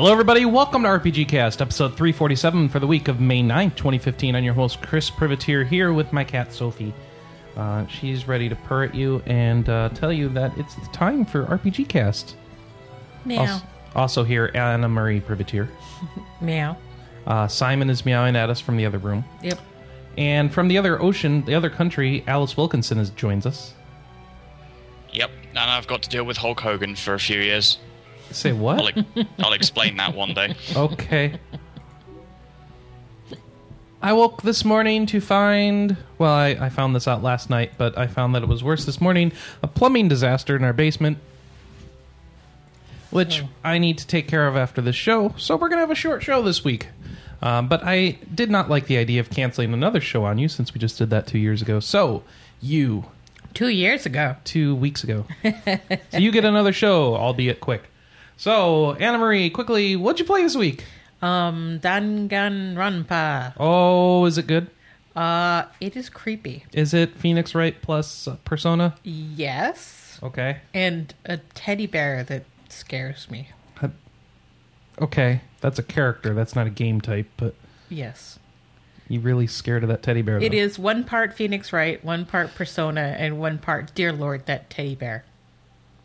Hello, everybody. Welcome to RPG Cast, episode 347 for the week of May 9th, 2015. I'm your host, Chris Privateer, here with my cat, Sophie. Uh, she's ready to purr at you and uh, tell you that it's time for RPG Cast. Meow. Also, also here, Anna Marie Privateer. Meow. Uh, Simon is meowing at us from the other room. Yep. And from the other ocean, the other country, Alice Wilkinson is, joins us. Yep, and I've got to deal with Hulk Hogan for a few years. Say I'll, what? e- I'll explain that one day. Okay. I woke this morning to find. Well, I, I found this out last night, but I found that it was worse this morning. A plumbing disaster in our basement, which I need to take care of after this show. So we're going to have a short show this week. Um, but I did not like the idea of canceling another show on you since we just did that two years ago. So, you, Two years ago. two weeks ago. so you get another show, albeit quick. So, Anna Marie, quickly, what'd you play this week? Um, Danganronpa. Oh, is it good? Uh, it is creepy. Is it Phoenix Wright plus uh, Persona? Yes. Okay. And a teddy bear that scares me. Okay. That's a character. That's not a game type, but Yes. you really scared of that teddy bear. It though. is one part Phoenix Wright, one part Persona, and one part Dear Lord, that teddy bear.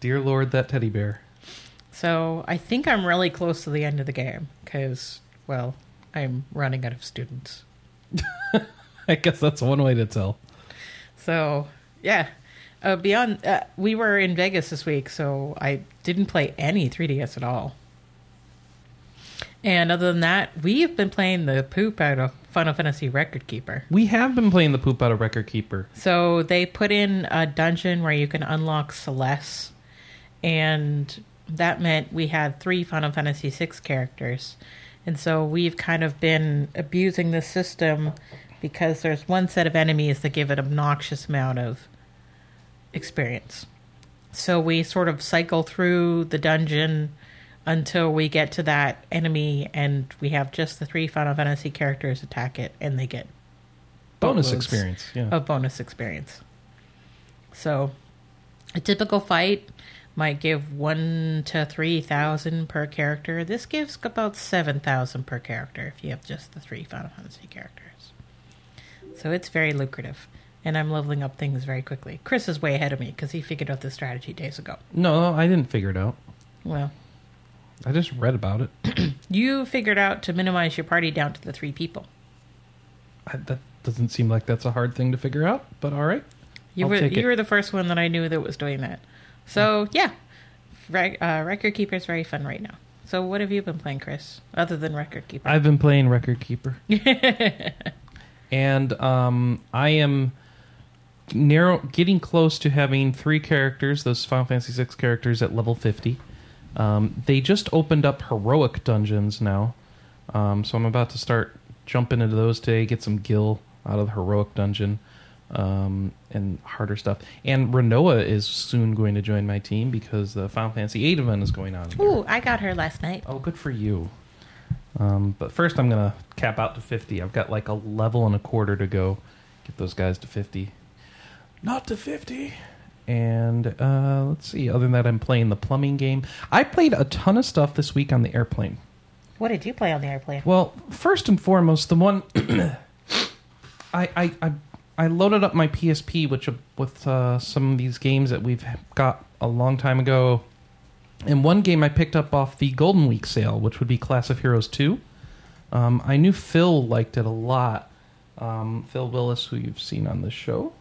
Dear Lord, that teddy bear. So I think I'm really close to the end of the game because, well, I'm running out of students. I guess that's one way to tell. So yeah, uh, beyond uh, we were in Vegas this week, so I didn't play any 3DS at all. And other than that, we've been playing the poop out of Final Fantasy Record Keeper. We have been playing the poop out of Record Keeper. So they put in a dungeon where you can unlock Celes, and that meant we had three Final Fantasy VI characters. And so we've kind of been abusing the system because there's one set of enemies that give an obnoxious amount of experience. So we sort of cycle through the dungeon until we get to that enemy, and we have just the three Final Fantasy characters attack it, and they get Bonus experience. Yeah. of bonus experience. So, a typical fight might give one to three thousand per character. This gives about seven thousand per character if you have just the three Final Fantasy characters. So it's very lucrative, and I'm leveling up things very quickly. Chris is way ahead of me because he figured out the strategy days ago. No, I didn't figure it out. Well, I just read about it. you figured out to minimize your party down to the three people. I, that doesn't seem like that's a hard thing to figure out, but all right. You I'll were you it. were the first one that I knew that was doing that. So yeah, Re- uh, Record Keeper is very fun right now. So what have you been playing, Chris, other than Record Keeper? I've been playing Record Keeper. and um, I am narrow getting close to having three characters, those Final Fantasy VI characters at level 50. Um, they just opened up heroic dungeons now. Um, so I'm about to start jumping into those today, get some gil out of the heroic dungeon. Um, and harder stuff. And Rinoa is soon going to join my team because the Final Fantasy VIII event is going on. there. Ooh, I got her last night. Oh, good for you. Um, but first, I'm gonna cap out to 50. I've got like a level and a quarter to go. Get those guys to 50. Not to 50. And uh, let's see. Other than that, I'm playing the plumbing game. I played a ton of stuff this week on the airplane. What did you play on the airplane? Well, first and foremost, the one I, I I I loaded up my PSP, which uh, with uh, some of these games that we've got a long time ago. And one game I picked up off the Golden Week sale, which would be Class of Heroes 2. Um, I knew Phil liked it a lot. Um, Phil Willis, who you've seen on the show.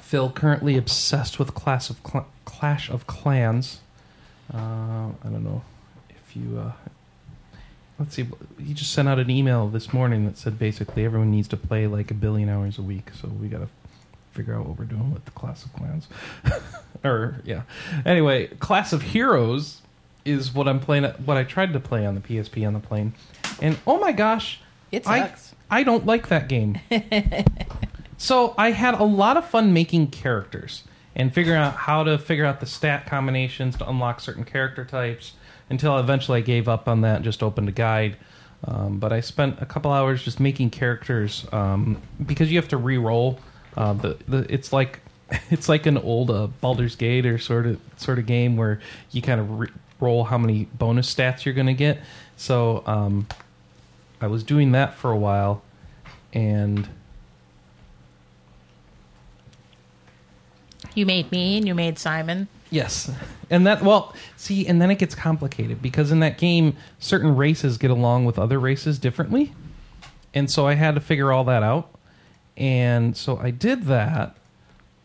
Phil currently obsessed with Class of Cl- Clash of Clans. Uh, I don't know if you. Uh, let's see. He just sent out an email this morning that said basically everyone needs to play like a billion hours a week. So we got to figure out what we're doing with the Class of Clans. or yeah. Anyway, Class of Heroes is what I'm playing. What I tried to play on the PSP on the plane, and oh my gosh, It I sucks. I don't like that game. so I had a lot of fun making characters and figuring out how to figure out the stat combinations to unlock certain character types until eventually I gave up on that and just opened a guide. Um, but I spent a couple hours just making characters um, because you have to re-roll. Uh, the, the it's like it's like an old uh, Baldur's Gate or sort of sort of game where you kind of re- roll how many bonus stats you're going to get. So um, I was doing that for a while, and You made me and you made Simon. Yes. And that, well, see, and then it gets complicated because in that game, certain races get along with other races differently. And so I had to figure all that out. And so I did that.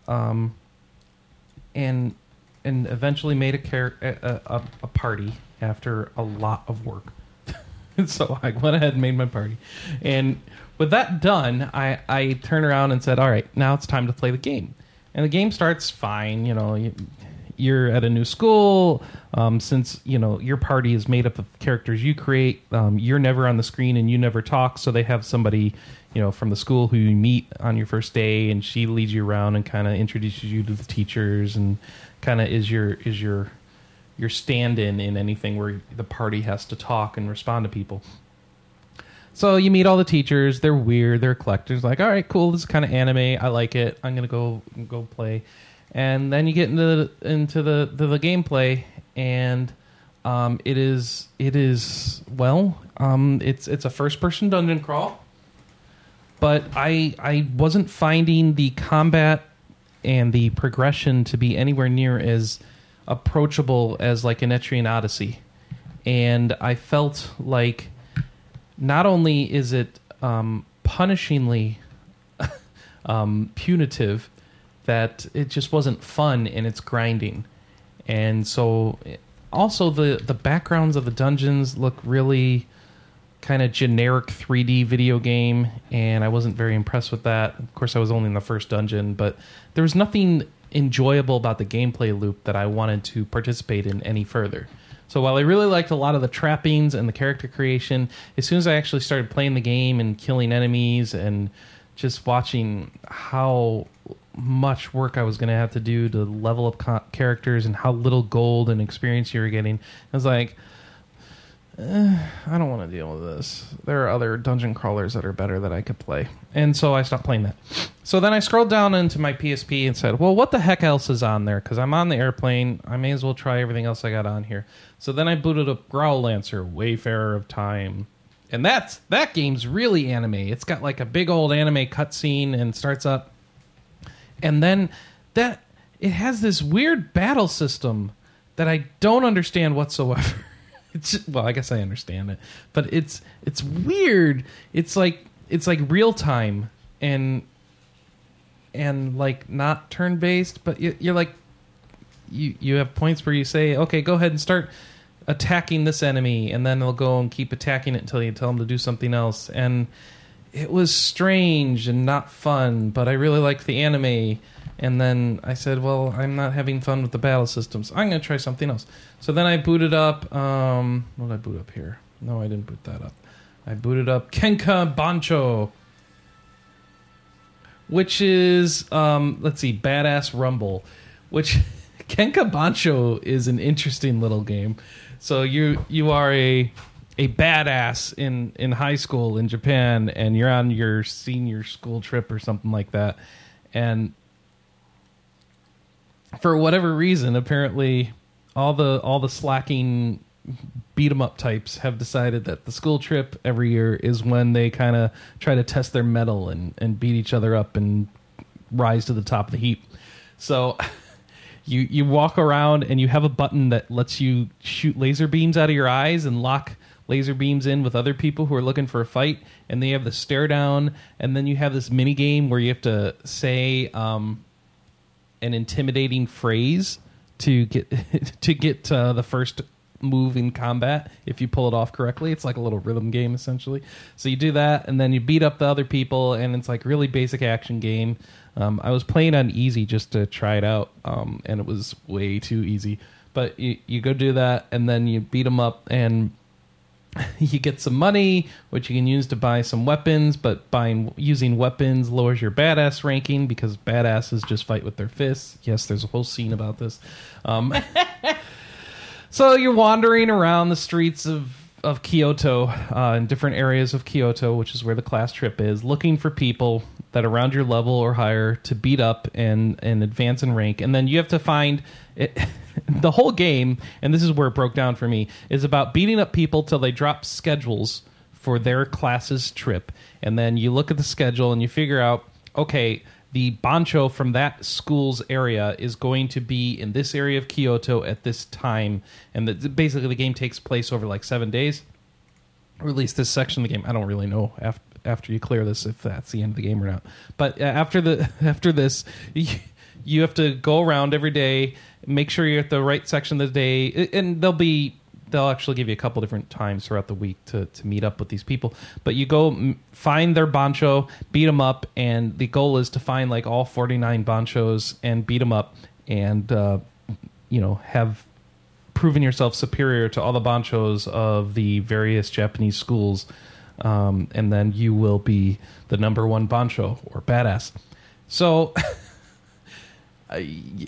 Um, and and eventually made a, char- a, a, a party after a lot of work. so I went ahead and made my party. And with that done, I, I turned around and said, all right, now it's time to play the game. And the game starts fine. You know, you, you're at a new school. Um, since you know your party is made up of characters you create, um, you're never on the screen and you never talk. So they have somebody, you know, from the school who you meet on your first day, and she leads you around and kind of introduces you to the teachers and kind of is your is your your stand-in in anything where the party has to talk and respond to people. So you meet all the teachers. They're weird. They're collectors. Like, all right, cool. This is kind of anime. I like it. I'm gonna go go play. And then you get into the, into the the, the gameplay, and um, it is it is well, um, it's it's a first person dungeon crawl. But I I wasn't finding the combat and the progression to be anywhere near as approachable as like an Etrian Odyssey, and I felt like not only is it um, punishingly um, punitive, that it just wasn't fun in its grinding, and so also the the backgrounds of the dungeons look really kind of generic 3D video game, and I wasn't very impressed with that. Of course, I was only in the first dungeon, but there was nothing enjoyable about the gameplay loop that I wanted to participate in any further. So while I really liked a lot of the trappings and the character creation, as soon as I actually started playing the game and killing enemies and just watching how much work I was going to have to do to level up co- characters and how little gold and experience you were getting, I was like, eh, I don't want to deal with this. There are other dungeon crawlers that are better that I could play. And so I stopped playing that. So then I scrolled down into my PSP and said, well, what the heck else is on there? Because I'm on the airplane. I may as well try everything else I got on here. So then I booted up Growlanser, Wayfarer of Time. And that's that game's really anime. It's got like a big old anime cutscene and starts up. And then that it has this weird battle system that I don't understand whatsoever. It's well, I guess I understand it, but it's it's weird. It's like it's like real time and and like not turn based, but you, you're like you you have points where you say, okay, go ahead and start attacking this enemy, and then they'll go and keep attacking it until you tell them to do something else. And it was strange and not fun, but I really liked the anime. And then I said, well, I'm not having fun with the battle systems. I'm going to try something else. So then I booted up. Um, what did I boot up here? No, I didn't boot that up. I booted up Kenka Bancho, which is um, let's see, Badass Rumble, which Kenka Bancho is an interesting little game. So you you are a a badass in in high school in Japan, and you're on your senior school trip or something like that, and for whatever reason, apparently all the all the slacking beat 'em up types have decided that the school trip every year is when they kind of try to test their metal and and beat each other up and rise to the top of the heap. So you you walk around and you have a button that lets you shoot laser beams out of your eyes and lock laser beams in with other people who are looking for a fight and they have the stare down and then you have this mini game where you have to say um, an intimidating phrase to get to get uh, the first move in combat if you pull it off correctly. It's like a little rhythm game essentially. So you do that and then you beat up the other people and it's like really basic action game. Um, i was playing on easy just to try it out um, and it was way too easy. But you, you go do that and then you beat them up and you get some money which you can use to buy some weapons but buying using weapons lowers your badass ranking because badasses just fight with their fists. Yes there's a whole scene about this. Um, so you're wandering around the streets of of Kyoto, uh, in different areas of Kyoto, which is where the class trip is, looking for people that around your level or higher to beat up and and advance in rank, and then you have to find it. the whole game, and this is where it broke down for me, is about beating up people till they drop schedules for their class's trip, and then you look at the schedule and you figure out, okay, the bancho from that school's area is going to be in this area of Kyoto at this time, and the, basically the game takes place over like seven days, or at least this section of the game. I don't really know after after you clear this if that's the end of the game or not. But uh, after the after this, you, you have to go around every day, make sure you're at the right section of the day, and there'll be they'll actually give you a couple different times throughout the week to, to meet up with these people. But you go m- find their bancho, beat them up, and the goal is to find like all 49 banchos and beat them up and, uh, you know, have proven yourself superior to all the banchos of the various Japanese schools. Um, and then you will be the number one bancho or badass. So, I,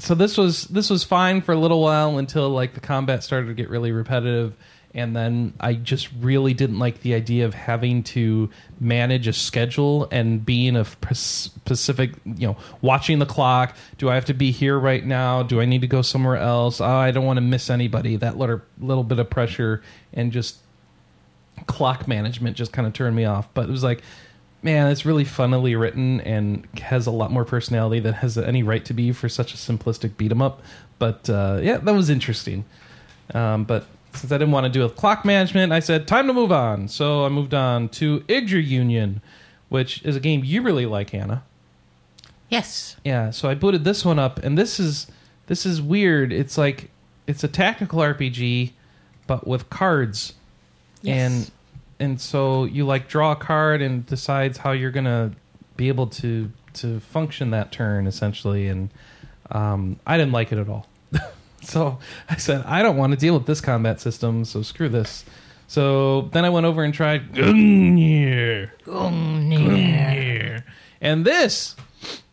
so this was this was fine for a little while until like the combat started to get really repetitive and then I just really didn't like the idea of having to manage a schedule and being a specific, you know, watching the clock. Do I have to be here right now? Do I need to go somewhere else? Oh, I don't want to miss anybody. That little little bit of pressure and just clock management just kind of turned me off. But it was like, man, it's really funnily written and has a lot more personality than has any right to be for such a simplistic beat 'em up. But uh, yeah, that was interesting. Um, but since I didn't want to do with clock management, I said time to move on. So I moved on to Yggdra Union, which is a game you really like, Hannah. Yes. Yeah. So I booted this one up, and this is this is weird. It's like it's a tactical RPG, but with cards, Yes. and and so you like draw a card and decides how you're gonna be able to to function that turn essentially. And um, I didn't like it at all. so I said I don't want to deal with this combat system. So screw this. So then I went over and tried Gungnir. Gungnir. And this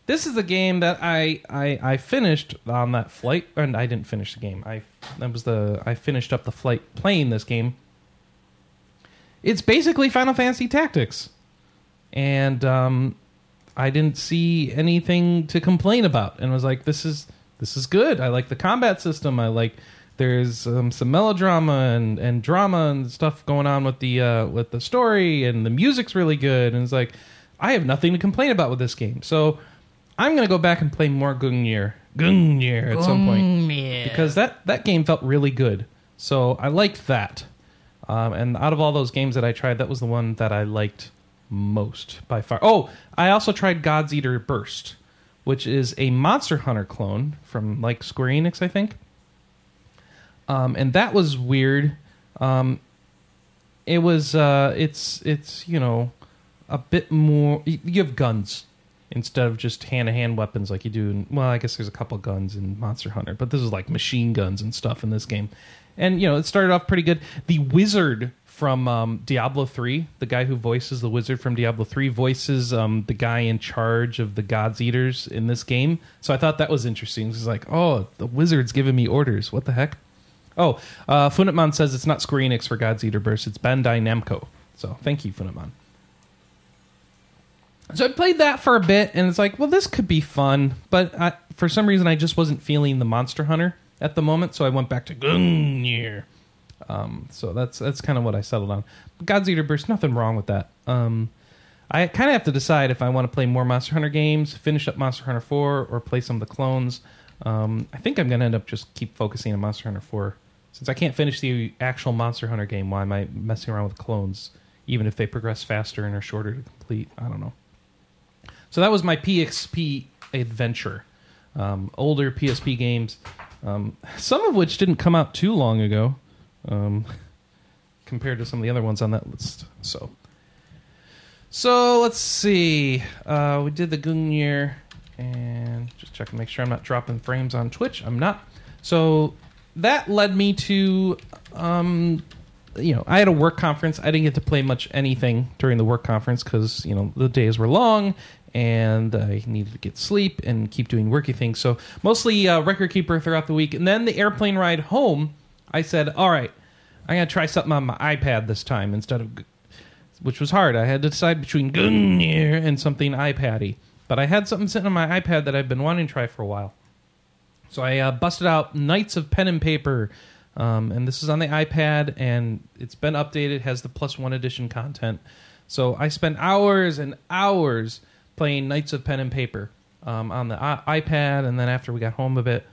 this is the game that I, I I finished on that flight and I didn't finish the game. I that was the I finished up the flight playing this game. It's basically Final Fantasy Tactics. And um I didn't see anything to complain about and was like this is this is good. I like the combat system. I like there's um, some melodrama and, and drama and stuff going on with the uh, with the story and the music's really good and it's like I have nothing to complain about with this game. So I'm gonna go back and play more Gungnir Gungnir at some point because that that game felt really good. So I liked that. Um, and out of all those games that I tried, that was the one that I liked most by far. Oh, I also tried God's Eater Burst, which is a Monster Hunter clone from like Square Enix, I think. Um, and that was weird. Um, it was uh, it's it's you know a bit more. You have guns instead of just hand to hand weapons like you do. In, well, I guess there's a couple guns in Monster Hunter, but this is like machine guns and stuff in this game. And you know, it started off pretty good. The wizard from um, Diablo three, the guy who voices the wizard from Diablo three, voices um, the guy in charge of the Gods Eaters in this game. So I thought that was interesting. It's like, oh, the wizard's giving me orders. What the heck? Oh, uh, says it's not Square Enix for God's Eater Burst. It's Bandai Namco. So thank you, Funitman. So I played that for a bit, and it's like, well, this could be fun, but I, for some reason, I just wasn't feeling the Monster Hunter at the moment, so I went back to Gungnir. Um, so that's that's kind of what I settled on. God's Eater Burst, nothing wrong with that. Um, I kind of have to decide if I want to play more Monster Hunter games, finish up Monster Hunter 4, or play some of the clones. Um, I think I'm going to end up just keep focusing on Monster Hunter 4. Since I can't finish the actual Monster Hunter game, why am I messing around with clones, even if they progress faster and are shorter to complete? I don't know. So that was my PSP adventure. Um, older PSP games, um, some of which didn't come out too long ago, um, compared to some of the other ones on that list. So, so let's see. Uh, we did the Gungnir, and just check to make sure I'm not dropping frames on Twitch. I'm not. So that led me to um, you know, I had a work conference. I didn't get to play much anything during the work conference because you know the days were long and I needed to get sleep and keep doing worky things. So mostly uh, record keeper throughout the week, and then the airplane ride home. I said, "All right, I'm gonna try something on my iPad this time instead of, which was hard. I had to decide between Gungnir and something iPad-y. But I had something sitting on my iPad that I've been wanting to try for a while. So I uh, busted out Knights of Pen and Paper, um, and this is on the iPad, and it's been updated. Has the plus one edition content. So I spent hours and hours playing Knights of Pen and Paper um, on the I- iPad, and then after we got home a bit,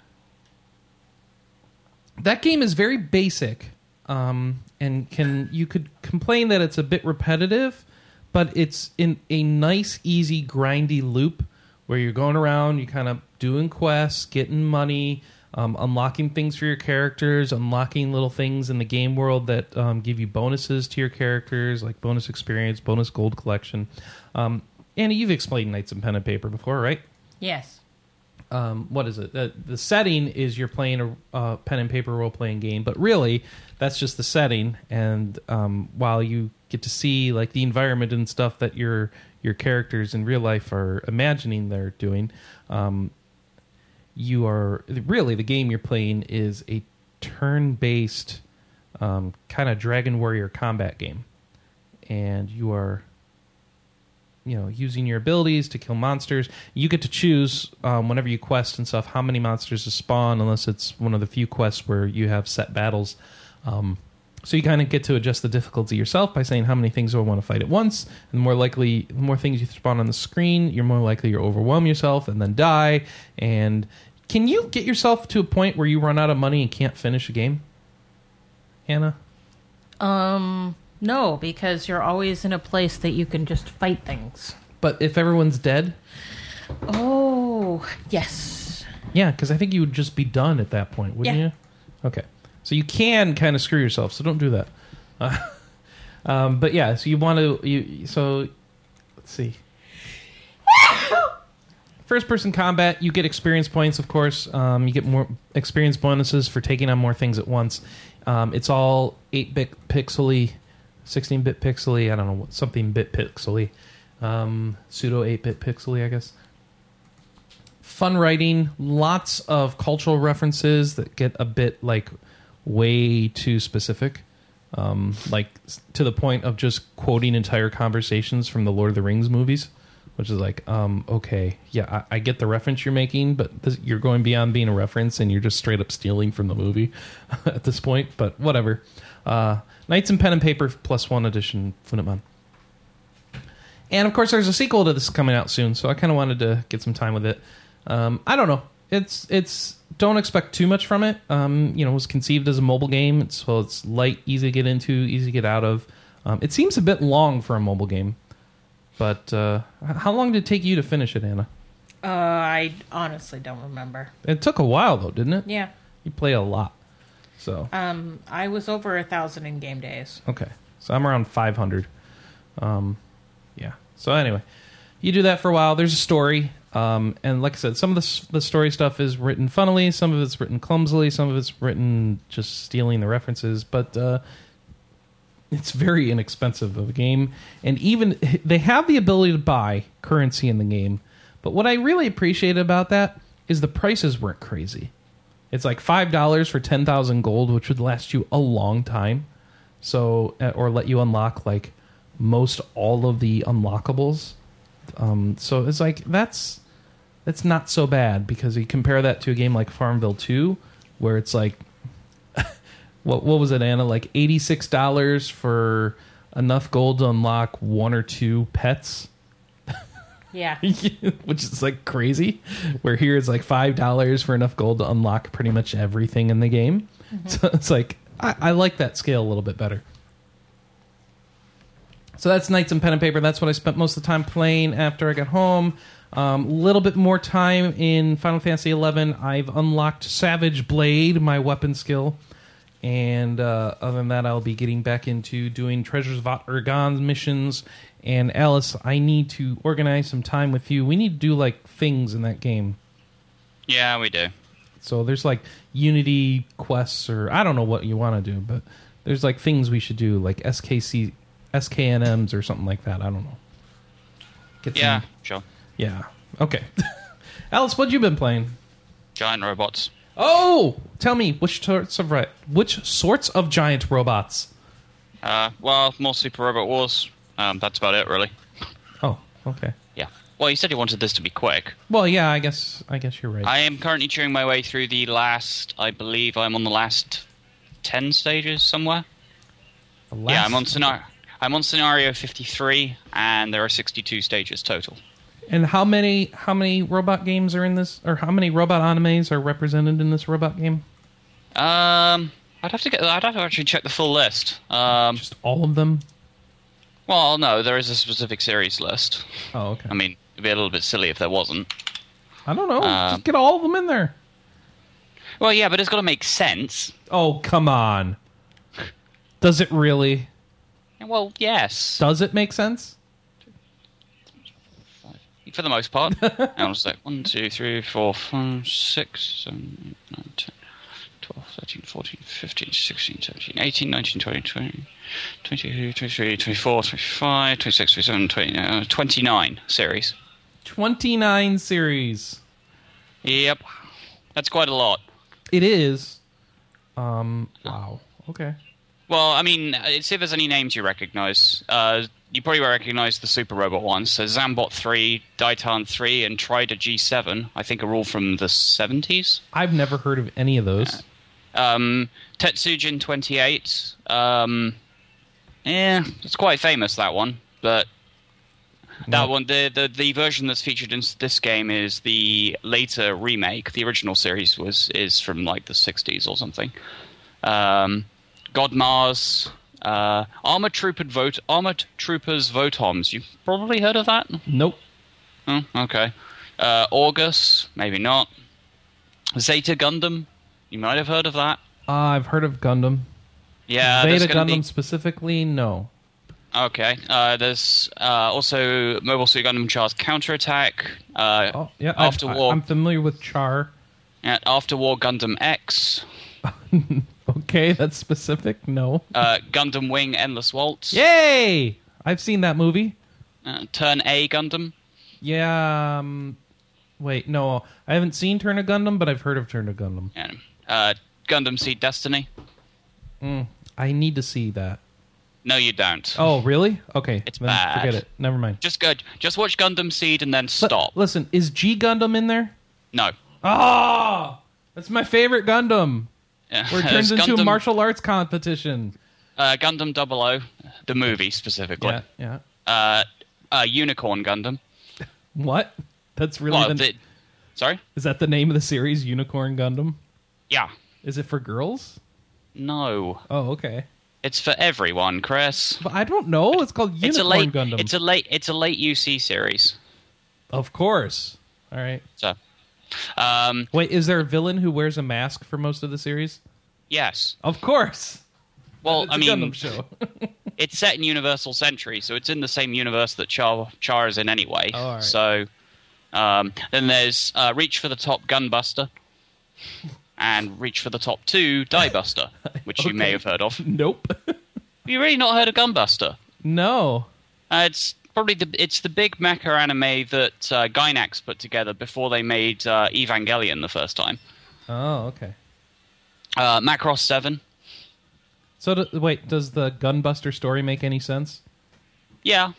that game is very basic, um, and can you could complain that it's a bit repetitive, but it's in a nice, easy, grindy loop where you're going around, you're kind of doing quests, getting money, um, unlocking things for your characters, unlocking little things in the game world that um, give you bonuses to your characters, like bonus experience, bonus gold collection. Um, Annie, you've explained Knights and Pen and Paper before, right? Yes. um, what is it? The, the setting is you're playing a uh, pen and paper role playing game, but really that's just the setting. And um, while you get to see like the environment and stuff that your your characters in real life are imagining they're doing, um, you are really the game you're playing is a turn based um, kind of Dragon Warrior combat game, and you are you know using your abilities to kill monsters. You get to choose um, whenever you quest and stuff how many monsters to spawn unless it's one of the few quests where you have set battles. Um, so you kind of get to adjust the difficulty yourself by saying how many things do I want to fight at once and the more likely the more things you spawn on the screen you're more likely to overwhelm yourself and then die and can you get yourself to a point where you run out of money and can't finish a game Hannah Um, no, because you're always in a place that you can just fight things. but if everyone's dead Oh, yes. Yeah, because I think you would just be done at that point, wouldn't Yeah. you? Okay, so you can kind of screw yourself, so don't do that. Uh, um, but yeah, so you want to you so let's see. First person combat, you get experience points, of course. Um, you get more experience bonuses for taking on more things at once. Um, it's all 8 bit pixely, 16 bit pixely, I don't know, what something bit pixely. Um, pseudo 8 bit pixely, I guess fun writing, lots of cultural references that get a bit like way too specific. Um, like to the point of just quoting entire conversations from the Lord of the Rings movies, which is like, um, okay, yeah, I, I get the reference you're making, but this, you're going beyond being a reference and you're just straight up stealing from the movie at this point. But whatever. Uh, Knights and Pen and Paper plus one edition, Funimon. And of course, there's a sequel to this coming out soon, so I kind of wanted to get some time with it. Um, I don't know. It's it's don't expect too much from it. Um, you know, it was conceived as a mobile game, it's, so it's light, easy to get into, easy to get out of. Um, it seems a bit long for a mobile game, but uh, how long did it take you to finish it, Anna? Uh, I honestly don't remember. It took a while though, didn't it? Yeah. You play a lot, so Um, I was over a thousand in game days. Okay. So I'm around 500. Um, yeah. So anyway, you do that for a while. There's a story. Um, and like I said, some of the, the story stuff is written funnily, some of it's written clumsily, some of it's written just stealing the references. But uh, it's very inexpensive of a game. And even they have the ability to buy currency in the game. But what I really appreciate about that is the prices weren't crazy. It's like $5 for 10,000 gold, which would last you a long time so uh, or let you unlock like most all of the unlockables um, so it's like that's that's not so bad because you compare that to a game like farmville 2 where it's like what what was it anna like $86 for enough gold to unlock one or two pets Yeah. which is like crazy. Where here it's like five dollars for enough gold to unlock pretty much everything in the game. Mm-hmm. So it's like I, I like that scale a little bit better. So that's Knights and Pen and Paper. That's what I spent most of the time playing after I got home. A um, little bit more time in Final Fantasy XI. I've unlocked Savage Blade, my weapon skill. And uh, other than that, I'll be getting back into doing Treasures of Ergon missions. And Alice, I need to organize some time with you. We need to do like things in that game. Yeah, we do. So there's like Unity quests, or I don't know what you want to do, but there's like things we should do, like SKC, SKNMs, or something like that. I don't know. Get some- Yeah, sure. yeah. Okay. Alice, what you been playing? Giant robots. Oh, tell me which sorts of ri- which sorts of giant robots? Uh, well, more Super Robot Wars. Um, that's about it, really. Oh, okay. Yeah. Well, you said you wanted this to be quick. Well, yeah, I guess I guess you're right. I am currently chewing my way through the last. I believe I'm on the last ten stages somewhere. The yeah, I'm on scenario. I'm on scenario 53, and there are 62 stages total. And how many how many robot games are in this, or how many robot animes are represented in this robot game? Um, I'd have to get. I'd have to actually check the full list. Um, Just all of them? well, no, there is a specific series list. Oh, okay. I mean, it'd be a little bit silly if there wasn't. I don't know. uh, Just get all of them in there. Well, yeah, but it's got to make sense. Oh, come on. Does it really? Well, yes, Does it make sense? for the most part. On a sec. 1, 2, 3, 4, 5, 6, 7, 8, 9, 10, 12, 13, 14, 15, 16, 17, 18, 19, 20, 20, 22, 23, 24, 25, 26, 27, 20, uh, 29 series. 29 series. Yep. That's quite a lot. It is. Um, wow. Okay. Well, I mean, uh, see if there's any names you recognize. Uh, you probably recognize the Super Robot ones. So Zambot 3, Daitarn 3, and Trider G7, I think are all from the 70s. I've never heard of any of those. Um, Tetsujin 28. Um, yeah, it's quite famous, that one. But that No. one, the, the, the version that's featured in this game is the later remake. The original series was is from like the 60s or something. Um, God Mars. Uh, Armored Trooper Vote, Armored Troopers Votoms. You've probably heard of that. Nope. Oh, okay. Uh, August, maybe not. Zeta Gundam. You might have heard of that. Uh, I've heard of Gundam. Yeah, Zeta Gundam be- specifically, no. Okay. Uh, there's uh, also Mobile Suit Gundam Char's Counterattack. Uh, Oh, yeah. After I, War. I'm familiar with Char. yeah, After War Gundam X. Okay, that's specific. No. Uh, Gundam Wing Endless Waltz. Yay! I've seen that movie. Uh, Turn A Gundam. Yeah. Um, wait, no, I haven't seen Turn A Gundam, but I've heard of Turn A Gundam. Yeah. Uh, Gundam Seed Destiny. Mm, I need to see that. No, you don't. Oh, really? Okay, It's then bad. Forget it. Never mind. Just go. Just watch Gundam Seed and then stop. listen, is G Gundam in there? no. Ah, that's my favorite Gundam. Where it turns into a martial arts competition. Uh, Gundam 00, the movie specifically. Yeah, yeah. Uh, uh, Unicorn Gundam. What? That's really well, the, the, sorry? is that the name of the series? Unicorn Gundam. Yeah. Is it for girls? No. Oh, okay. It's for everyone, Chris. But I don't know. It's called Unicorn it's a late Gundam. It's a late it's a late UC series. Of course. All right. So um Wait, is there a villain who wears a mask for most of the series? yes. Of course. Well, It's I mean show. it's set in Universal Century, so it's in the same universe that Char Char is in anyway. Oh, right. So um then there's uh, Reach for the Top Gunbuster and Reach for the Top 2 Diebuster, which you may have heard of. nope. You really not heard of Gunbuster? no. Uh, it's probably the it's the big mecha anime that uh, Gainax put together before they made uh, Evangelion the first time. Oh, okay. Uh, Macross Seven, So do, wait, does the Gunbuster story make any sense? yeah,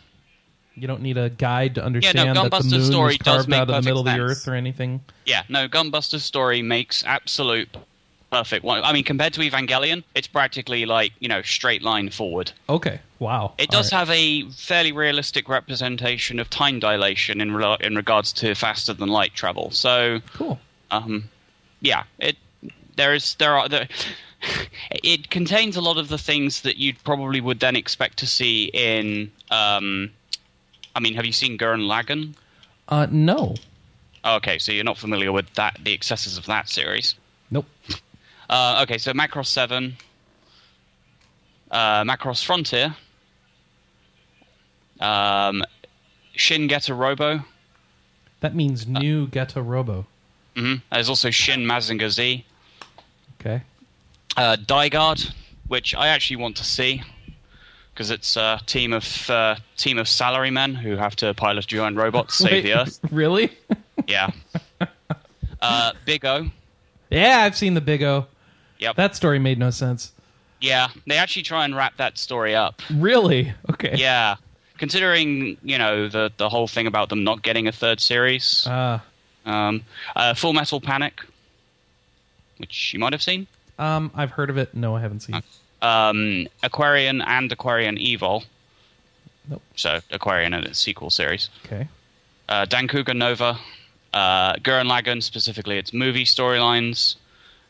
You don't need a guide to understand that the moon story does carved out of the middle of the earth or anything. yeah. No, Gunbuster's story makes absolute perfect. one. I mean, compared to Evangelion, it's practically like you know straight line forward. Okay. Wow. It does right. have a fairly realistic representation of time dilation in re- in regards to faster than light travel. So cool. um, yeah, it there is there are there, it contains a lot of the things that you probably would then expect to see in. Um, I mean, have you seen Gurren Lagann? Uh, no. Okay, so you're not familiar with that the excesses of that series. Nope. Uh, okay, so Macross Seven, uh, Macross Frontier, um, Shin Getter Robo. That means new Getter Robo. hmm There's also Shin Mazinger Z. Okay. uh, Guard, which I actually want to see because it's a team of uh, team of salarymen who have to pilot giant robots to save Wait, the Earth. Really? Yeah. Uh, Big O, Yeah, I've seen the Big O. Yep. That story made no sense. yeah, they actually try and wrap that story up. Really? Okay. Yeah, considering you know the the whole thing about them not getting a third series. Uh, Um, uh, Full Metal Panic, which you might have seen. um, I've heard of it. No, I haven't seen. it. Um, Aquarion and Aquarion Evol. Nope. So Aquarion and its sequel series. Okay. Uh, Dancouga Nova, uh, Gurren Lagann, specifically its movie storylines.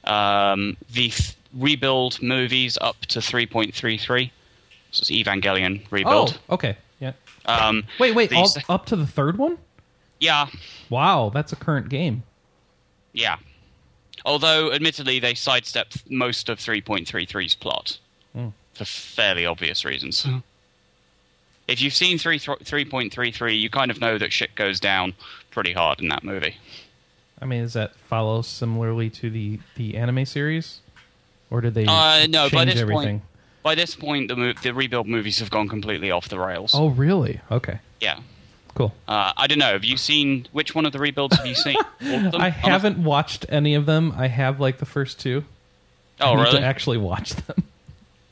Um, the th- rebuild movies up to 3.33. So it's Evangelion rebuild. Oh, okay. Yeah. Um, Wait, wait. the All, se- up to the third one? yeah, Wow, that's a current game. yeah. Although, admittedly, they sidestepped most of 3.33's plot Hmm. for fairly obvious reasons. If you've seen 3, 3.33, you kind of know that shit goes down pretty hard in that movie. I mean, does that follow similarly to the the anime series, or did they Uh, no, change by this everything? point, by this point, the mo- the rebuild movies have gone completely off the rails. Oh, really? Okay. Yeah, Cool. uh, I don't know. Have you seen which one of the rebuilds have you seen? All of them? I haven't watched any of them. I have like the first two. Oh, I really? To actually watch them.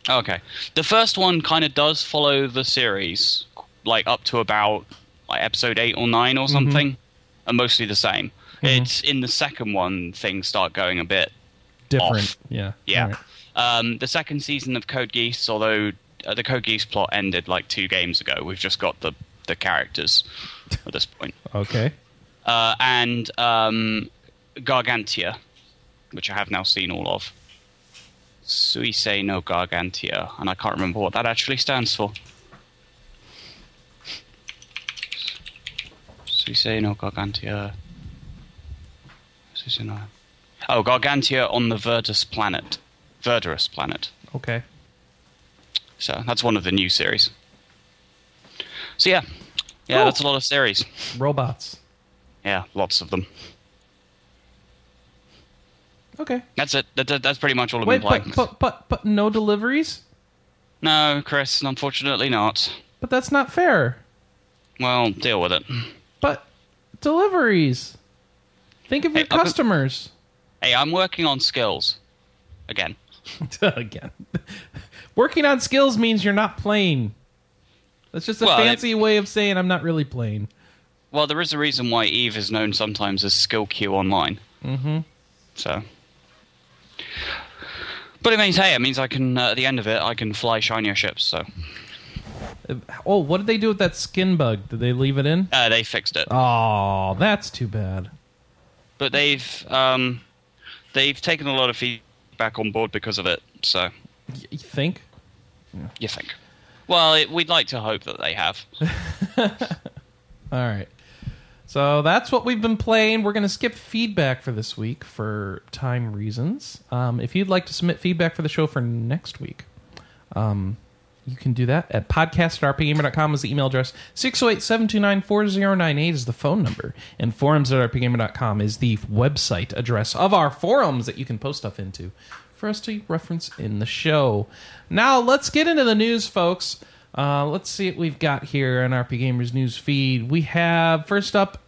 Okay. The first one kind of does follow the series, like up to about like episode eight or nine or something, and mostly the same. It's in the second one things start going a bit. Different. Off. Yeah. Yeah. Right. Um, the second season of Code Geass, although uh, the Code Geass plot ended like two games ago, we've just got the the characters at this point. Okay. Uh, and um, Gargantia, which I have now seen all of. Suisei no Gargantia, and I can't remember what that actually stands for. Suisei no Gargantia. Suisei no. Oh, Gargantia on the Verdus planet. Verdurous planet. Okay. So that's one of the new series. So yeah. Yeah, Cool. that's a lot of series. Robots. Yeah, lots of them. Okay. That's it. That, that- that's pretty much all I've Wait, been playing. but, but but but no deliveries. No, Chris, unfortunately not. But that's not fair. Well, deal with it. But deliveries. Think of Hey, your customers. Hey, I'm working on skills. Again. Again. Working on skills means you're not playing. That's just a Well, it- fancy way of saying I'm not really playing. Well, there is a reason why Eve is known sometimes as Skill Queue Online. Mm-hmm. So. But it means, hey, it means I can, uh, at the end of it, I can fly shinier ships, so. Oh, what did they do with that skin bug? Did they leave it in? Uh, they fixed it. Oh, that's too bad. But they've, um, they've taken a lot of feedback on board because of it, so. You think? You think. Well, it, we'd like to hope that they have. All right. So that's what we've been playing. We're going to skip feedback for this week for time reasons. Um, if you'd like to submit feedback for the show for next week, um, you can do that at podcast at rpgamer.com is the email address. 608-729-4098 is the phone number. And forums at rpgamer.com is the website address of our forums that you can post stuff into for us to reference in the show. Now let's get into the news, folks. Uh, let's see what we've got here on RPGamer's news feed. We have first up.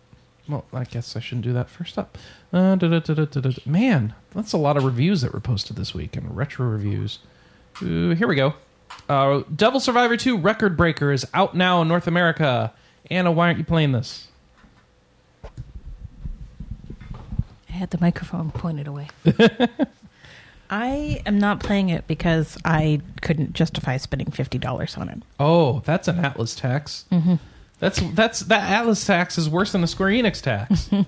Well, I guess I shouldn't do that first up. Uh, da-da-da-da-da-da. Man, that's a lot of reviews that were posted this week and retro reviews. Ooh, here we go. Uh, Devil Survivor 2 Record Breaker is out now in North America. Anna, why aren't you playing this? I had the microphone pointed away. I am not playing it because I couldn't justify spending fifty dollars on it. Oh, that's an Atlus tax. Mm-hmm. That's that's that Atlus tax is worse than the Square Enix tax.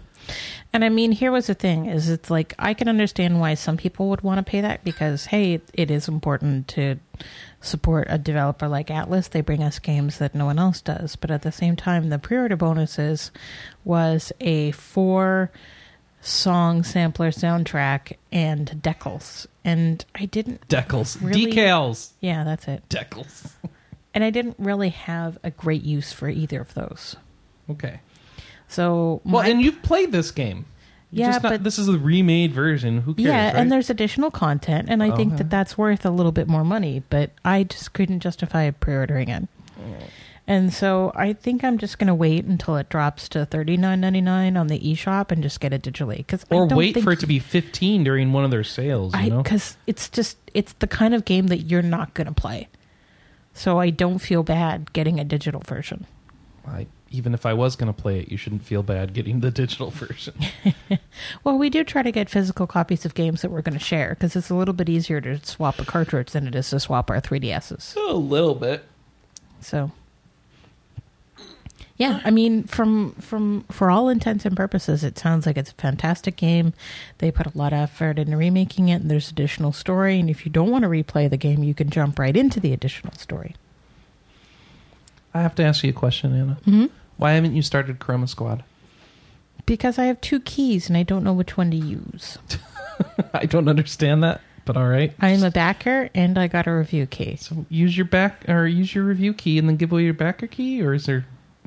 And I mean, here was the thing: is it's like I can understand why some people would want to pay that because hey, it is important to support a developer like Atlus. They bring us games that no one else does. But at the same time, the pre-order bonuses was a four song sampler soundtrack and decals, and I didn't. Decals, Really? decals, Yeah, that's it. decals. And I didn't really have a great use for either of those. Okay. So Well, and you've played this game. Yeah, just not- but- this is a remade version. Who cares? yeah, right? and there's additional content, and I oh, think Okay. that that's worth a little bit more money. But I just couldn't justify pre-ordering it. Mm. And so I think I'm just going to wait until it drops to $39.99 on the eShop and just get it digitally. Cause I Or don't wait think for it to be 15 during one of their sales, you I know? because it's just it's the kind of game that you're not going to play. So I don't feel bad getting a digital version. I, even if I was going to play it, you shouldn't feel bad getting the digital version. Well, we do try to get physical copies of games that we're going to share because it's a little bit easier to swap a cartridge than it is to swap our 3DSs. a little bit. So, yeah, I mean, from from for all intents and purposes, it sounds like it's a fantastic game. They put a lot of effort into remaking it, and there's additional story. And if you don't want to replay the game, you can jump right into the additional story. I have to ask you a question, Anna. Mm-hmm. Why haven't you started Chroma Squad? Because I have two keys and I don't know which one to use. I don't understand that, but all right. I'm a backer and I got a review key. So use your back or use your review key and then give away your backer key, or is there?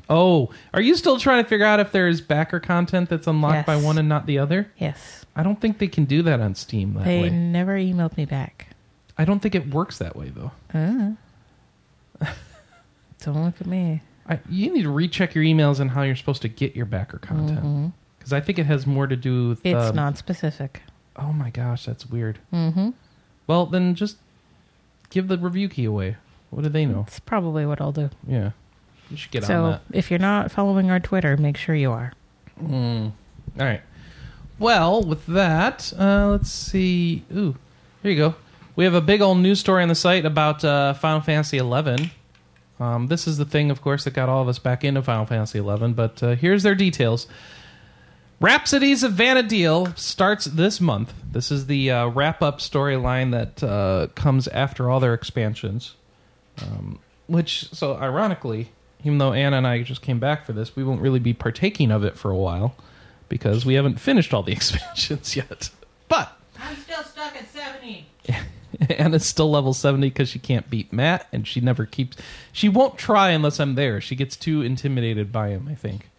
Oh, are you still trying to figure out if there's backer content that's unlocked by one and not the other? Yes. I don't think they can do that on Steam that They way. never emailed me back. I don't think it works that way though. Uh. Don't look at me. I, you need to recheck your emails and how you're supposed to get your backer content because I think it has more to do with. Mm-hmm. It's um, not specific. Oh my gosh, that's weird. Mm-hmm. Well, then just give the review key away. What do they know? That's probably what I'll do. Yeah, you should get so on that. if you're not following our Twitter, make sure you are. Mm. All right. Well, with that, uh, let's see. Ooh, here you go. We have a big old news story on the site about uh, Final Fantasy XI. Um, this is the thing, of course, that got all of us back into Final Fantasy XI. But uh, here's their details. Rhapsodies of Vana'diel starts this month. This is the uh, wrap-up storyline that uh, comes after all their expansions. Um, which, so ironically, even though Anna and I just came back for this, we won't really be partaking of it for a while because we haven't finished all the expansions yet. But I'm still stuck at 70. Anna's still level 70 because she can't beat Matt, and she never keeps. She won't try unless I'm there. She gets too intimidated by him, I think.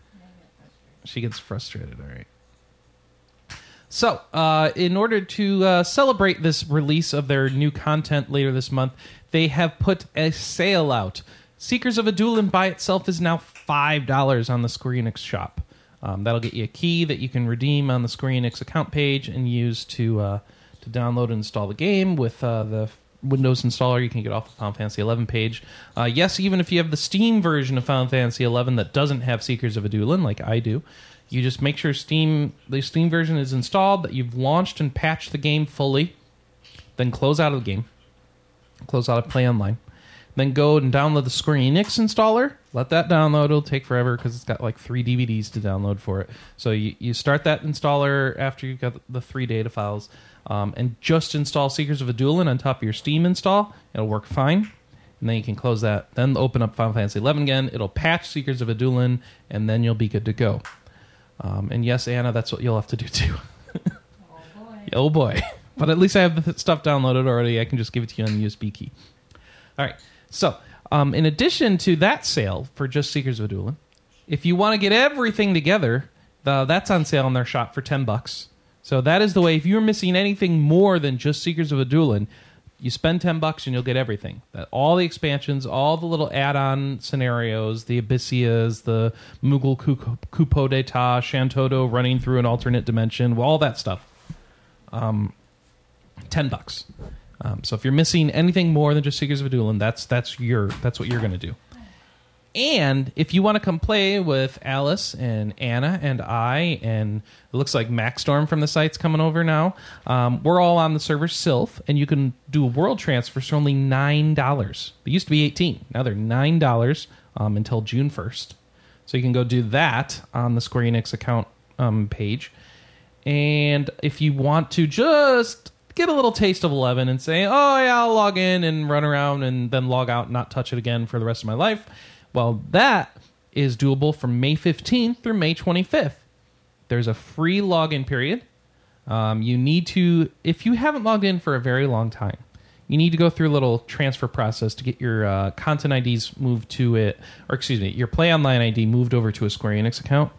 She gets frustrated, all right. So, uh, in order to uh, celebrate this release of their new content later this month, they have put a sale out. Seekers of Adoulin by itself is now $5 on the Square Enix shop. Um, that'll get you a key that you can redeem on the Square Enix account page and use to uh, to download and install the game with uh, the Windows installer. You can get off the Final Fantasy 11 page. Uh, yes, even if you have the Steam version of Final Fantasy 11 that doesn't have Seekers of Adoulin, like I do, you just make sure Steam the Steam version is installed, that you've launched and patched the game fully, then close out of the game, close out of Play Online, then go and download the Square Enix installer. Let that download; it'll take forever because it's got like three DVDs to download for it. So you, you start that installer after you've got the three data files, um, and just install Seekers of Adoulin on top of your Steam install. It'll work fine and then you can close that. Then open up Final Fantasy 11 again. It'll patch Seekers of Adoulin, and then you'll be good to go. Um, and yes, Anna, that's what you'll have to do too. oh boy! Oh boy. But at least I have the stuff downloaded already. I can just give it to you on the USB key. All right. So, um, in addition to that sale for just Seekers of Adoulin, if you want to get everything together, the, that's on sale in their shop for ten bucks. So that is the way. If you're missing anything more than just Seekers of Adoulin, you spend 10 bucks and you'll get everything. That all the expansions all the little add-on scenarios the Abysseas the Moogle Kupo d'Etat Shantotto running through an alternate dimension all that stuff. Um, 10 bucks. Um, so if you're missing anything more than just seekers of adoulin that's that's your that's what you're going to do and if you want to come play with Alice and Anna and I, and it looks like Maxstorm from the site's coming over now, um, we're all on the server Sylph, and you can do a world transfer for only nine dollars. They used to be eighteen, now they're nine dollars um, until June first. So you can go do that on the Square Enix account um, page. And if you want to just get a little taste of 11 and say, oh, yeah, I'll log in and run around and then log out and not touch it again for the rest of my life, well, that is doable from May 15th through May 25th. There's a free login period. Um, you need to, if you haven't logged in for a very long time, you need to go through a little transfer process to get your uh, content IDs moved to it, or excuse me, your Play Online ID moved over to a Square Enix account.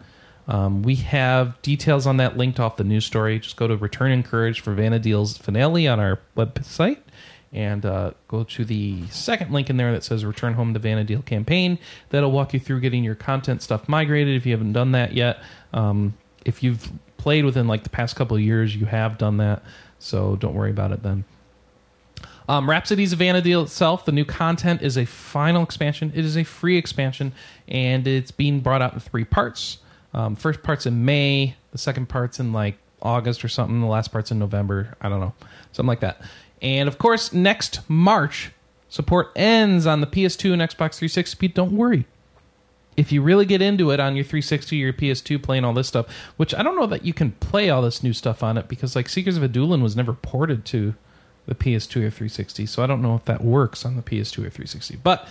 Um, we have details on that linked off the news story. Just go to Return Encouraged for Vana'diel's finale on our website, and uh, go to the second link in there that says Return Home to Vana'diel campaign. That'll walk you through getting your content stuff migrated if you haven't done that yet. Um, if you've played within like the past couple of years, you have done that, so don't worry about it then. Um, Rhapsodies of Vana'diel itself, the new content is a final expansion. It is a free expansion, and it's being brought out in three parts. Um, first part's in May, the second part's in like August or something, the last part's in November. I don't know, something like that. And of course, next March, support ends on the PS2 and Xbox 360. Don't worry. If you really get into it on your 360 or your PS2 playing all this stuff, which I don't know that you can play all this new stuff on it because like Seekers of Adoulin was never ported to the PS2 or 360, so I don't know if that works on the PS2 or 360. But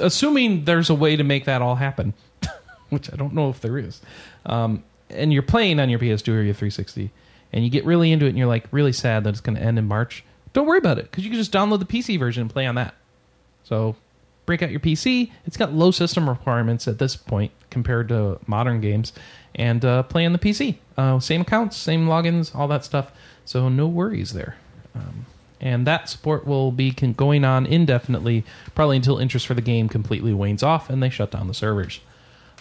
assuming there's a way to make that all happen, which I don't know if there is, um, and you're playing on your PS2 or your 360, and you get really into it, and you're like really sad that it's going to end in March, don't worry about it because you can just download the PC version and play on that. So break out your PC. It's got low system requirements at this point compared to modern games, and uh, play on the PC. Uh, same accounts, same logins, all that stuff. So no worries there. Um, and that support will be con- going on indefinitely, probably until interest for the game completely wanes off and they shut down the servers.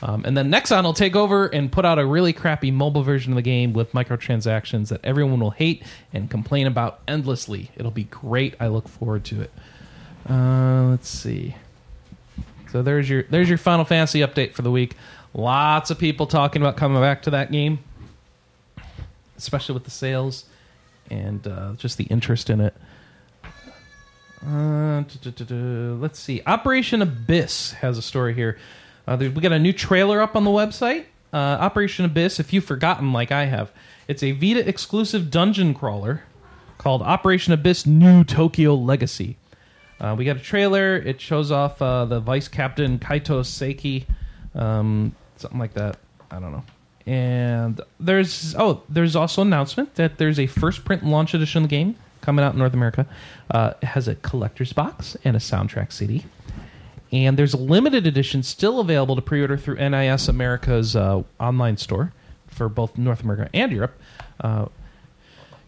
Um, and then Nexon will take over and put out a really crappy mobile version of the game with microtransactions that everyone will hate and complain about endlessly. It'll be great. I look forward to it. Uh, let's see. So there's your there's your Final Fantasy update for the week. Lots of people talking about coming back to that game, especially with the sales and uh, just the interest in it. Uh, let's see. Operation Abyss has a story here. Uh, there- we got a new trailer up on the website. Uh, Operation Abyss, if you've forgotten, like I have, it's a Vita exclusive dungeon crawler called Operation Abyss New Tokyo Legacy. Uh, we got a trailer. It shows off uh, the vice captain Kaito Seiki, um, something like that. I don't know. And there's oh, there's also an announcement that there's a first print launch edition of the game coming out in North America. Uh, it has a collector's box and a soundtrack CD. And there's a limited edition still available to pre-order through NIS America's uh, online store for both North America and Europe. Uh,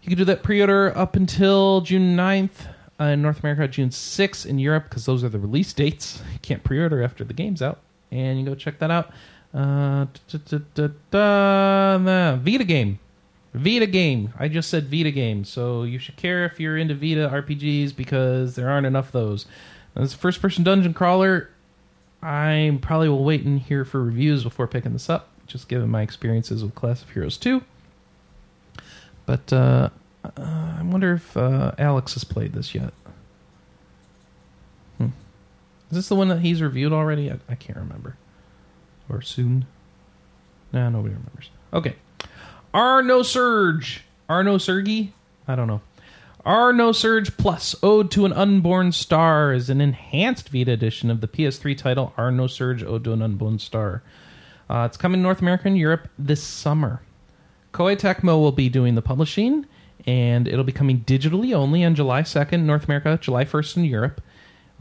you can do that pre-order up until June 9th uh, in North America, June 6th in Europe, because those are the release dates. You can't pre-order after the game's out, and you go check that out. Uh, da, da, da, Vita game, Vita game. I just said Vita game, so you should care if you're into Vita RPGs because there aren't enough of those. As a first-person dungeon crawler, I probably will wait and hear for reviews before picking this up, just given my experiences with Class of Heroes 2. But uh, uh, I wonder if uh, Alex has played this yet. Hmm. Is this the one that he's reviewed already? I, I can't remember. Or soon? Nah, nobody remembers. Okay. Ar nosurge. Arno Sergi? I don't know. Ar nosurge Plus, Ode to an Unborn Star, is an enhanced Vita edition of the PS3 title Ar nosurge, Ode to an Unborn Star. Uh, it's coming North America and Europe this summer. Koei Tecmo will be doing the publishing, and it'll be coming digitally only on July 2nd North America, July 1st in Europe.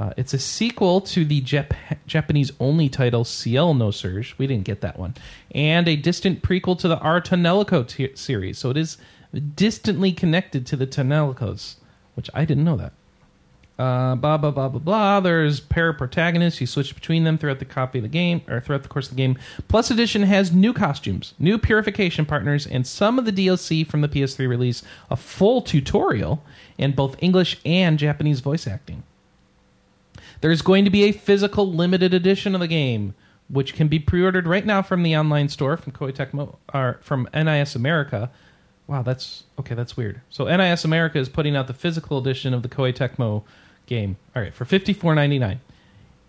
Uh, it's a sequel to the Jap- Japanese only title Ciel nosurge. We didn't get that one. And a distant prequel to the Ar tonelico t- series. So it is distantly connected to the Tonelicos, which I didn't know that. Uh, blah blah blah blah blah. There's pair protagonists. You switch between them throughout the copy of the game or throughout the course of the game. Plus Edition has new costumes, new purification partners, and some of the DLC from the PS3 release. A full tutorial and both English and Japanese voice acting. There's going to be a physical limited edition of the game, which can be pre-ordered right now from the online store from Koei Tecmo or from NIS America. Wow, that's okay. That's weird. So NIS America is putting out the physical edition of the Koei Tecmo game. All right, for fifty four ninety nine.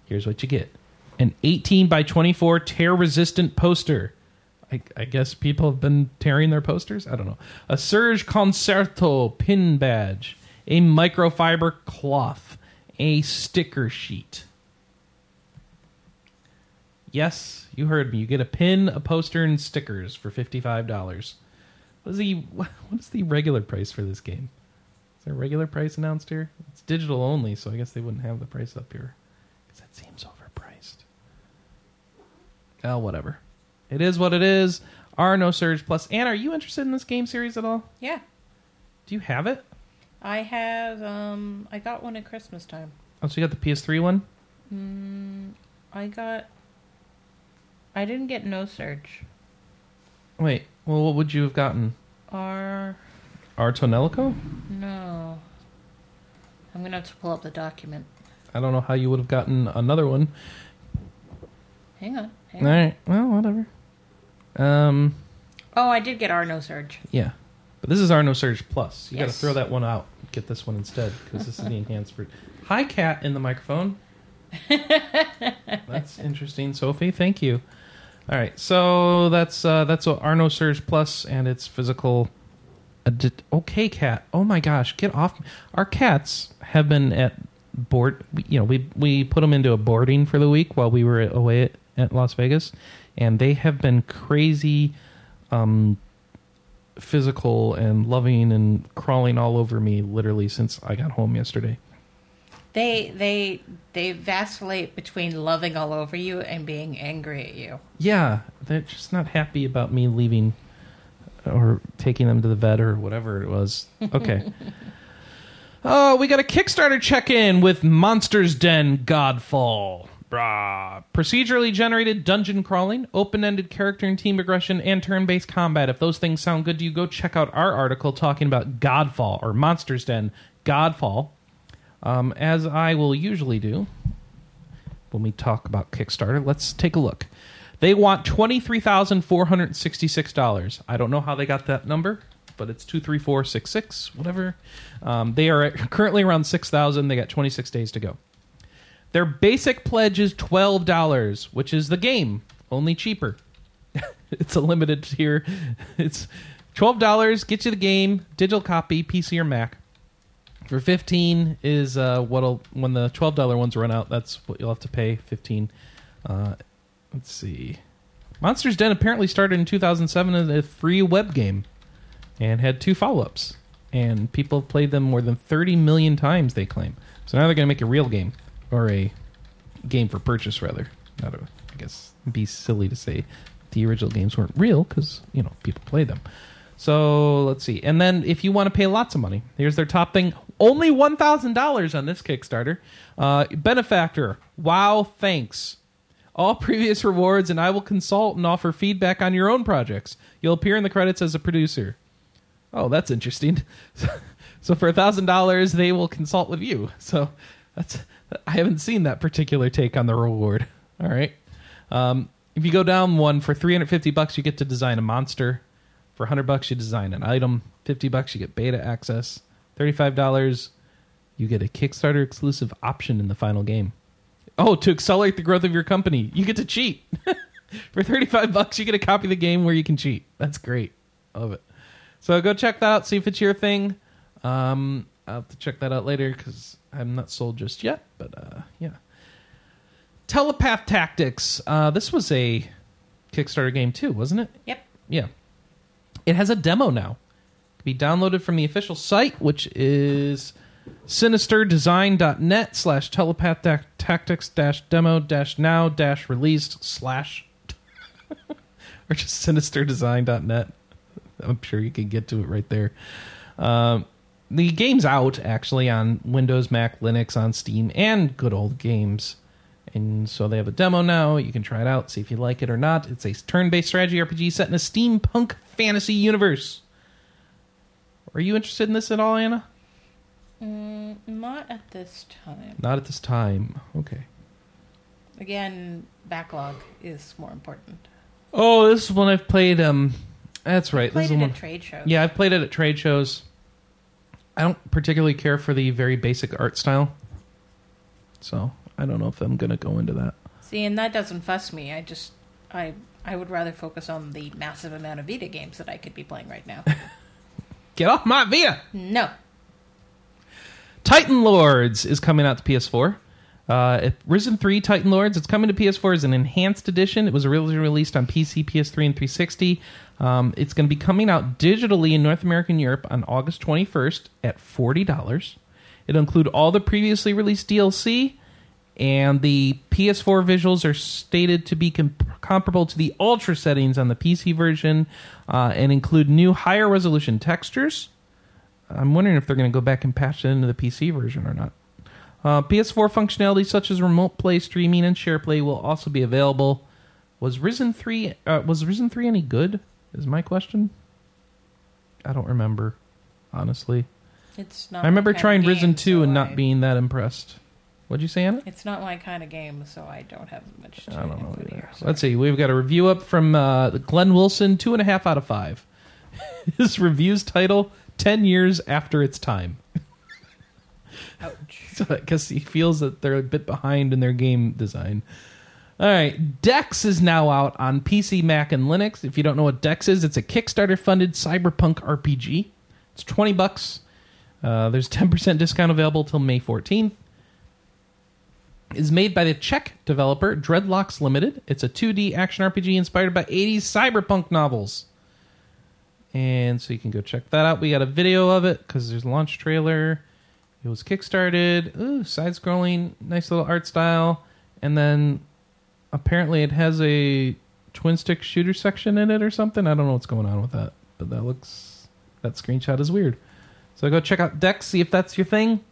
Here's what you get: an eighteen by twenty four tear resistant poster. I, I guess people have been tearing their posters. I don't know. A Surge Concerto pin badge, a microfiber cloth, a sticker sheet. Yes, you heard me. You get a pin, a poster, and stickers for fifty-five dollars. What is the what is the regular price for this game? Is there a regular price announced here? It's digital only, so I guess they wouldn't have the price up here because that seems overpriced. Oh, whatever. It is what it is. Ar nosurge Plus. Anne, are you interested in this game series at all? Yeah. Do you have it? I have um I got one at Christmas time. Oh, so you got the PS3 one? Mm, I got I didn't get no surge. Wait, well, what would you have gotten? Or Artonelico? no. I'm gonna have to pull up the document. I don't know how you would have gotten another one. Hang on. Hang All on. well, whatever. Um, Oh, I did get Ar nosurge. yeah, but this is Ar nosurge Plus. You got to throw that one out. Get this one instead because this is the enhanced version. Hi, cat in the microphone. that's interesting, Sophie. Thank you. All right, so that's uh, that's Ar nosurge Plus, and it's physical. Okay, cat. Oh my gosh, get off! Our cats have been at board. You know, we we put them into a boarding for the week while we were away at, at Las Vegas, and they have been crazy, um, physical and loving and crawling all over me literally since I got home yesterday. They they they vacillate between loving all over you and being angry at you. Yeah, they're just not happy about me leaving or taking them to the vet or whatever it was. Okay. oh, we got a Kickstarter check in with Monsters Den Godfall. Brah. Procedurally generated dungeon crawling, open ended character and team progression, and turn based combat. If those things sound good to you, go check out our article talking about Godfall or Monsters Den Godfall. Um, as I will usually do, when we talk about Kickstarter. Let's take a look. They want twenty three thousand four hundred sixty six dollars. I don't know how they got that number, but it's two three four six six, whatever. Um, they are currently around six thousand. They got twenty six days to go. Their basic pledge is twelve dollars, which is the game, only cheaper. it's a limited tier. It's twelve dollars. Get you the game, digital copy, PC or Mac. For fifteen is uh, what'll when the twelve dollar ones run out. That's what you'll have to pay. Fifteen. Uh, let's see. Monsters Den apparently started in 2007 as a free web game, and had two follow ups. And people have played them more than 30 million times. They claim. So now they're going to make a real game, or a game for purchase rather. Not a, I guess be silly to say the original games weren't real because you know people played them. So let's see. And then if you want to pay lots of money, here's their top thing. Only $1,000 on this Kickstarter. Uh, benefactor. Wow, thanks. All previous rewards, and I will consult and offer feedback on your own projects. You'll appear in the credits as a producer. Oh, that's interesting. So for $1,000, they will consult with you. So that's I haven't seen that particular take on the reward. All right. Um, if you go down one for 350 bucks, you get to design a monster. For 100 bucks, you design an item. 50 bucks, you get beta access. $35, you get a Kickstarter exclusive option in the final game. Oh, to accelerate the growth of your company, you get to cheat. For 35 bucks, you get a copy of the game where you can cheat. That's great. I love it. So go check that out, see if it's your thing. Um, I'll have to check that out later because I'm not sold just yet. But uh, yeah. Telepath Tactics. Uh, this was a Kickstarter game too, wasn't it? Yep. Yeah. It has a demo now. It can be downloaded from the official site, which is sinisterdesign.net slash telepath tactics dash demo dash now dash released slash or just sinisterdesign.net. I'm sure you can get to it right there. Um, the game's out actually on Windows, Mac, Linux, on Steam, and good old games. And so they have a demo now. You can try it out, see if you like it or not. It's a turn based strategy RPG set in a steampunk fantasy universe. Are you interested in this at all, Anna? Mm, not at this time. Not at this time. Okay. Again, backlog is more important. Oh, this is one I've played. Um, that's right. Played this it is one. at trade shows. Yeah, I've played it at trade shows. I don't particularly care for the very basic art style, so I don't know if I'm going to go into that. See, and that doesn't fuss me. I just, I, I would rather focus on the massive amount of Vita games that I could be playing right now. Get off my Vita! no. Titan Lords is coming out to PS4. Uh, Risen 3 Titan Lords, it's coming to PS4 as an enhanced edition. It was originally released on PC, PS3, and 360. Um, it's going to be coming out digitally in North America and Europe on August 21st at $40. It'll include all the previously released DLC, and the PS4 visuals are stated to be com- comparable to the Ultra settings on the PC version uh, and include new higher resolution textures I'm wondering if they're going to go back and patch it into the PC version or not. Uh, PS4 functionality such as remote play, streaming, and share play will also be available. Was Risen three? Uh, was Risen three any good? Is my question. I don't remember, honestly. It's not. I remember trying Risen two and not being that impressed. What'd you say, Anna? It's not my kind of game, so I don't have much. To I don't know either. here, Let's see. We've got a review up from uh, Glenn Wilson, two and a half out of five. His review's title: Ten years after its time. Ouch. because he feels that they're a bit behind in their game design. All right, Dex is now out on PC, Mac, and Linux. If you don't know what Dex is, it's a Kickstarter-funded cyberpunk RPG. It's twenty bucks. Uh, there's ten percent discount available till May fourteenth. Is made by the Czech developer Dreadlocks Limited. It's a 2D action RPG inspired by 80s cyberpunk novels. And so you can go check that out. We got a video of it because there's a launch trailer. It was kickstarted. Ooh, side scrolling, nice little art style. And then apparently it has a twin stick shooter section in it or something. I don't know what's going on with that, but that looks that screenshot is weird. So go check out Dex, see if that's your thing.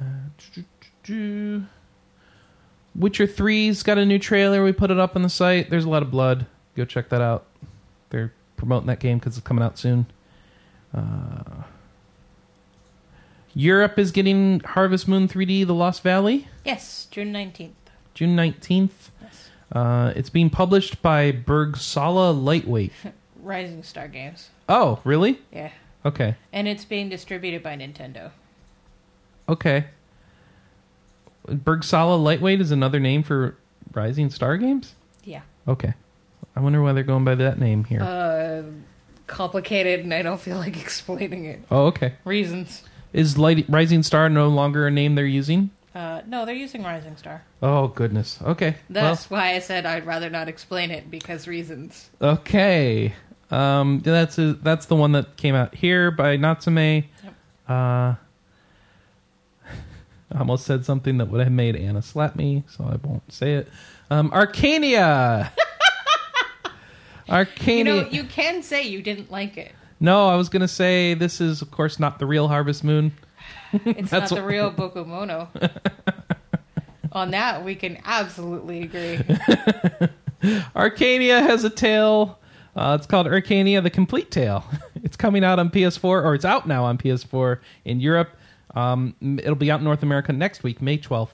Uh, do-do-do-do. Witcher 3's got a new trailer. We put it up on the site. There's a lot of blood. Go check that out. They're promoting that game because it's coming out soon. Uh, Europe is getting Harvest Moon 3D The Lost Valley Yes, June nineteenth. June 19th. Yes. Uh, it's being published by Bergsala Lightweight. Rising Star Games. Oh, really? Yeah, Okay. and it's being distributed by Nintendo. Okay. Bergsala Lightweight is another name for Rising Star Games? Yeah. Okay. I wonder why they're going by that name here. Uh, complicated, and I don't feel like explaining it. oh, okay. Reasons. Is Light- Rising Star no longer a name they're using? Uh, no, they're using Rising Star. Oh, goodness. Okay. That's why I said I'd rather not explain it because reasons. Okay. Um, that's a, that's the one that came out here by Natsume. Yep. Uh, I almost said something that would have made Anna slap me, so I won't say it. Um, Arcania. Arcania. You know, you can say you didn't like it. no, I was gonna say this is, of course, not the real Harvest Moon. It's not the what- real Bokumono. On that, we can absolutely agree. Arcania has a tale. Uh, it's called Arcania: The Complete Tale. it's coming out on PS4, or it's out now on PS4 in Europe. Um, it'll be out in North America next week, May 12th.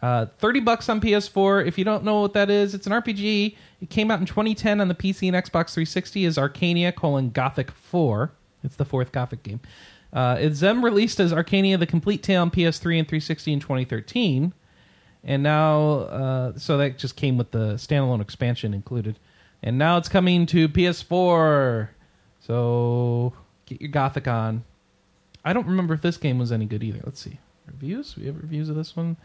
Uh, 30 bucks on PS4. If you don't know what that is, it's an RPG. It came out in 2010 on the PC and Xbox 360 as Arcania colon Gothic 4. It's the fourth Gothic game. Uh, it's then released as Arcania: The Complete Tale on PS3 and 360 in 2013 and now uh, so that just came with the standalone expansion included and now it's coming to ps4 so get your gothic on i don't remember if this game was any good either let's see reviews we have reviews of this one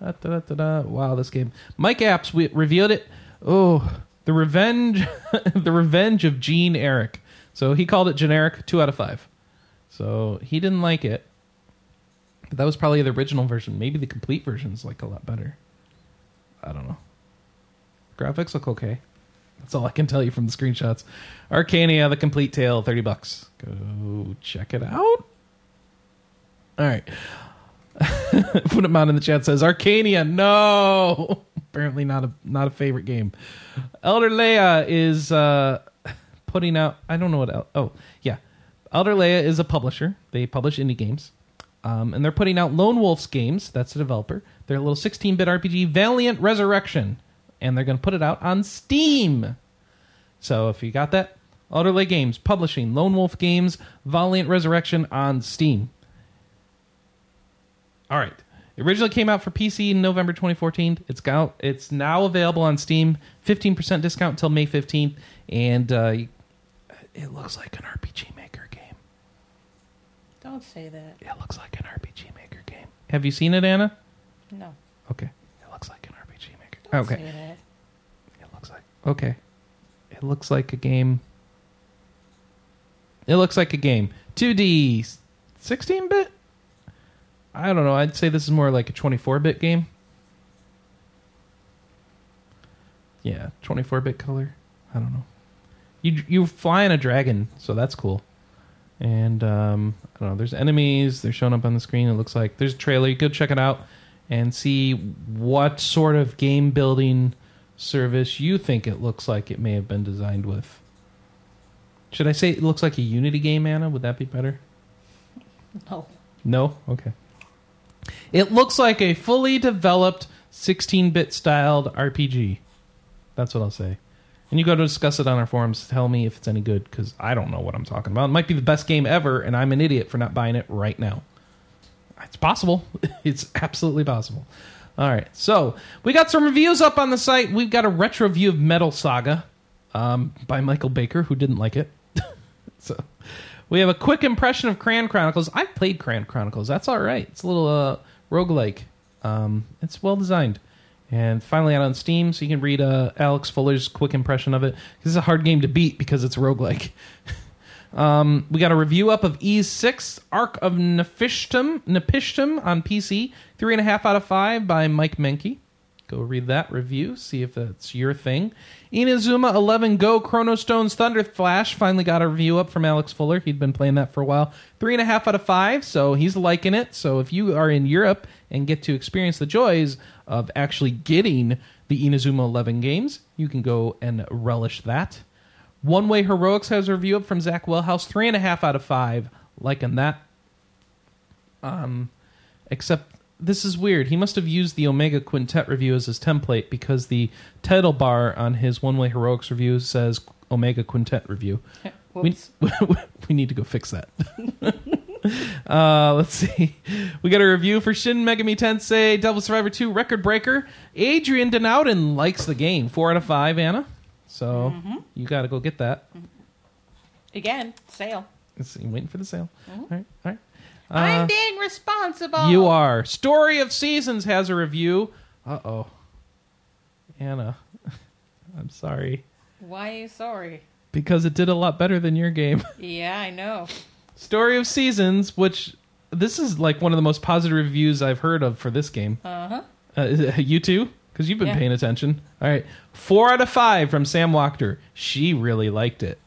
Da, da, da, wow this game mike apps we reviewed it oh the revenge the revenge of gene eric so he called it generic two out of five so he didn't like it but that was probably the original version. Maybe the complete version's like a lot better. I don't know. Graphics look okay. That's all I can tell you from the screenshots. Arcania, the complete tale, thirty bucks. Go check it out. All right. Put him out in the chat says Arcania. No, apparently not a not a favorite game. Elder Leia is uh, putting out. I don't know what. El- oh yeah, Elder Leia is a publisher. They publish indie games. Um, and they're putting out Lone Wolf's games. That's the developer. Their little 16-bit RPG, Valiant Resurrection, and they're going to put it out on Steam. So if you got that, Elder Elderlay Games publishing Lone Wolf Games, Valiant Resurrection on Steam. All right. It originally came out for PC in November 2014. It's out. It's now available on Steam. 15% discount until May 15th, and uh, it looks like an RPG Maker game. Don't say that. It looks like an RPG Maker game. Have you seen it, Anna? No. Okay. It looks like an RPG Maker. Don't okay. say that. It looks like okay. It looks like a game. It looks like a game. 2D 16 bit? I don't know. I'd say this is more like a 24 bit game. Yeah, 24 bit color. I don't know. You you fly in a dragon, so that's cool. And um, I don't know. There's enemies. They're showing up on the screen. It looks like there's a trailer. You go check it out and see what sort of game building service you think it looks like it may have been designed with. Should I say it looks like a Unity game, Anna? Would that be better? No. No? Okay. It looks like a fully developed 16 bit styled RPG. That's what I'll say. And you go to discuss it on our forums. Tell me if it's any good because I don't know what I'm talking about. It might be the best game ever, and I'm an idiot for not buying it right now. It's possible. it's absolutely possible. All right. So we got some reviews up on the site. We've got a retro view of Metal Saga um, by Michael Baker, who didn't like it. so we have a quick impression of Cran Chronicles. I've played Cran Chronicles. That's all right. It's a little uh, roguelike. Um, it's well designed. And finally out on Steam, so you can read uh, Alex Fuller's quick impression of it. This is a hard game to beat because it's roguelike. Um, we got a review up of E6, Ark of Napishtim, Napishtim on PC. Three and a half out of five by Mike Menke. Go read that review, see if that's your thing. Inazuma 11 Go Chrono Stones Thunder Flash finally got a review up from Alex Fuller. He'd been playing that for a while. Three and a half out of five, so he's liking it. So if you are in Europe and get to experience the joys of actually getting the Inazuma 11 games, you can go and relish that. One Way Heroics has a review up from Zach Wellhouse, three and a half out of five, liking that. Um, except this is weird. He must have used the Omega Quintet review as his template because the title bar on his One Way Heroics review says Omega Quintet review. We, we need to go fix that. uh, let's see. We got a review for Shin Megami Tensei Devil Survivor 2 Record Breaker. Adriaan den Ouden likes the game. Four out of five, Anna. So mm-hmm. you got to go get that. Mm-hmm. Again, sale. It's- waiting for the sale. Mm-hmm. All right, all right. I'm Uh, being responsible. you are. Story of Seasons has a review. Uh oh. Anna, I'm sorry. Why are you sorry? Because it did a lot better than your game. Yeah, I know. Story of Seasons, which this is like one of the most positive reviews I've heard of for this game. Uh-huh. Uh, you too? Because you've been Yeah. paying attention. All right. Four out of five from Sam Wachter. She really liked it.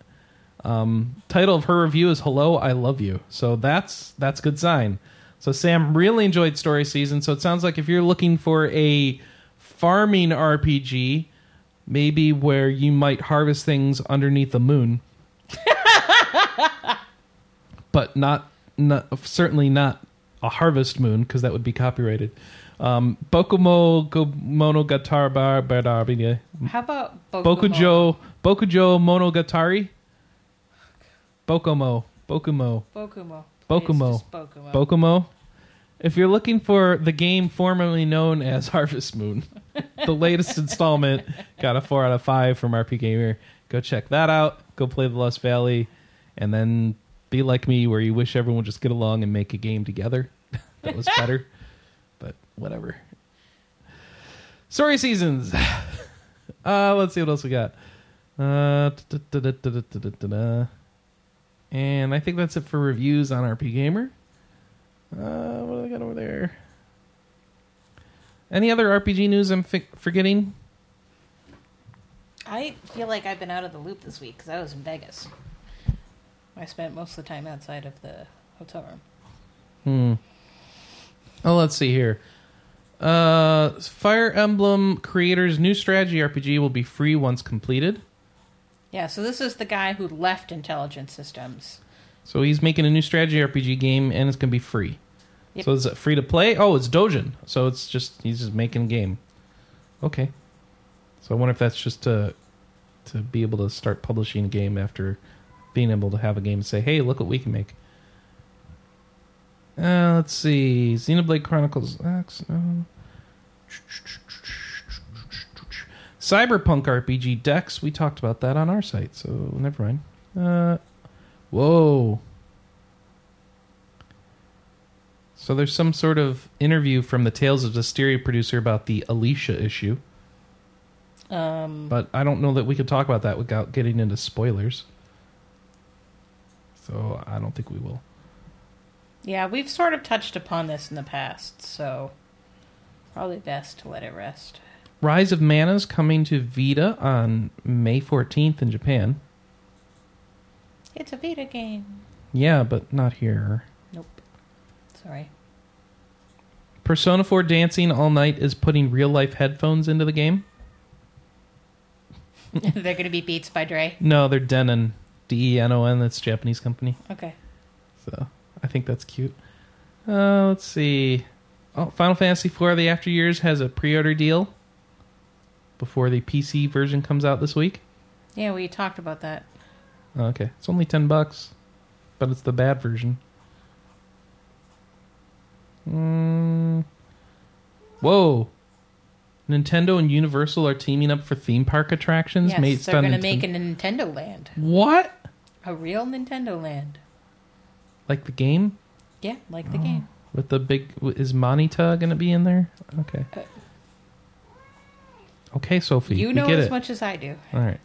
Um, title of her review is "Hello, I Love You." So that's that's good sign. So Sam really enjoyed Story Season. So it sounds like if you're looking for a farming RPG, maybe where you might harvest things underneath the moon, but not, not certainly not a harvest moon because that would be copyrighted. Um, Bokumo Monogatari How about Bokumo? Bokujo Bokujo Monogatari Bokumo Bokumo Bokumo. Bokumo. Bokumo. Bokumo. If you're looking for the game formerly known as Harvest Moon, the latest installment got a four out of five from RPGamer. Go check that out. Go play the Lost Valley, and then be like me, where you wish everyone would just get along and make a game together. that was better, but whatever. Story seasons. Uh, let's see what else we got. Uh. And I think that's it for reviews on RPGamer. Uh, what do I got over there? Any other RPG news I'm fi- forgetting? I feel like I've been out of the loop this week because I was in Vegas. I spent most of the time outside of the hotel room. Hmm. Oh, let's see here. Uh, Fire Emblem creators' new strategy RPG will be free once completed. Yeah, so this is the guy who left Intelligent Systems. So he's making a new strategy RPG game, and it's going to be free. Yep. So is it free to play? Oh, it's Dojin. So it's just he's just making a game. Okay. So I wonder if that's just to to be able to start publishing a game after being able to have a game and say, "Hey, look what we can make." Uh, let's see, Xenoblade Chronicles X. No. Cyberpunk RPG Dex. We talked about that on our site, so never mind. Uh, whoa. So there's some sort of interview from the Tales of Zestiria producer about the Alisha issue, Um, but I don't know that we could talk about that without getting into spoilers. So I don't think we will. yeah, we've sort of touched upon this in the past, so probably best to let it rest. Rise of Mana's coming to Vita on May 14th in Japan. It's a Vita game. Yeah, but not here. Nope. Sorry. Persona 4 Dancing All Night is putting real life headphones into the game. They're going to be Beats by Dre. No, they're Denon. D E N O N. That's a Japanese company. Okay. So I think that's cute. Uh, let's see. Oh, Final Fantasy IV: The After Years has a pre-order deal before the PC version comes out this week. Yeah, we talked about that. Oh, okay, it's only ten bucks, but it's the bad version. Mm. Whoa! Nintendo and Universal are teaming up for theme park attractions. Yes, based they're going to Ninten- make a Nintendo Land. what? A real Nintendo Land. Like the game Yeah, like Oh. the game. with the big? Is Monita going to be in there? Okay. Uh, Okay, Sophie. You know as it. much as I do. All right.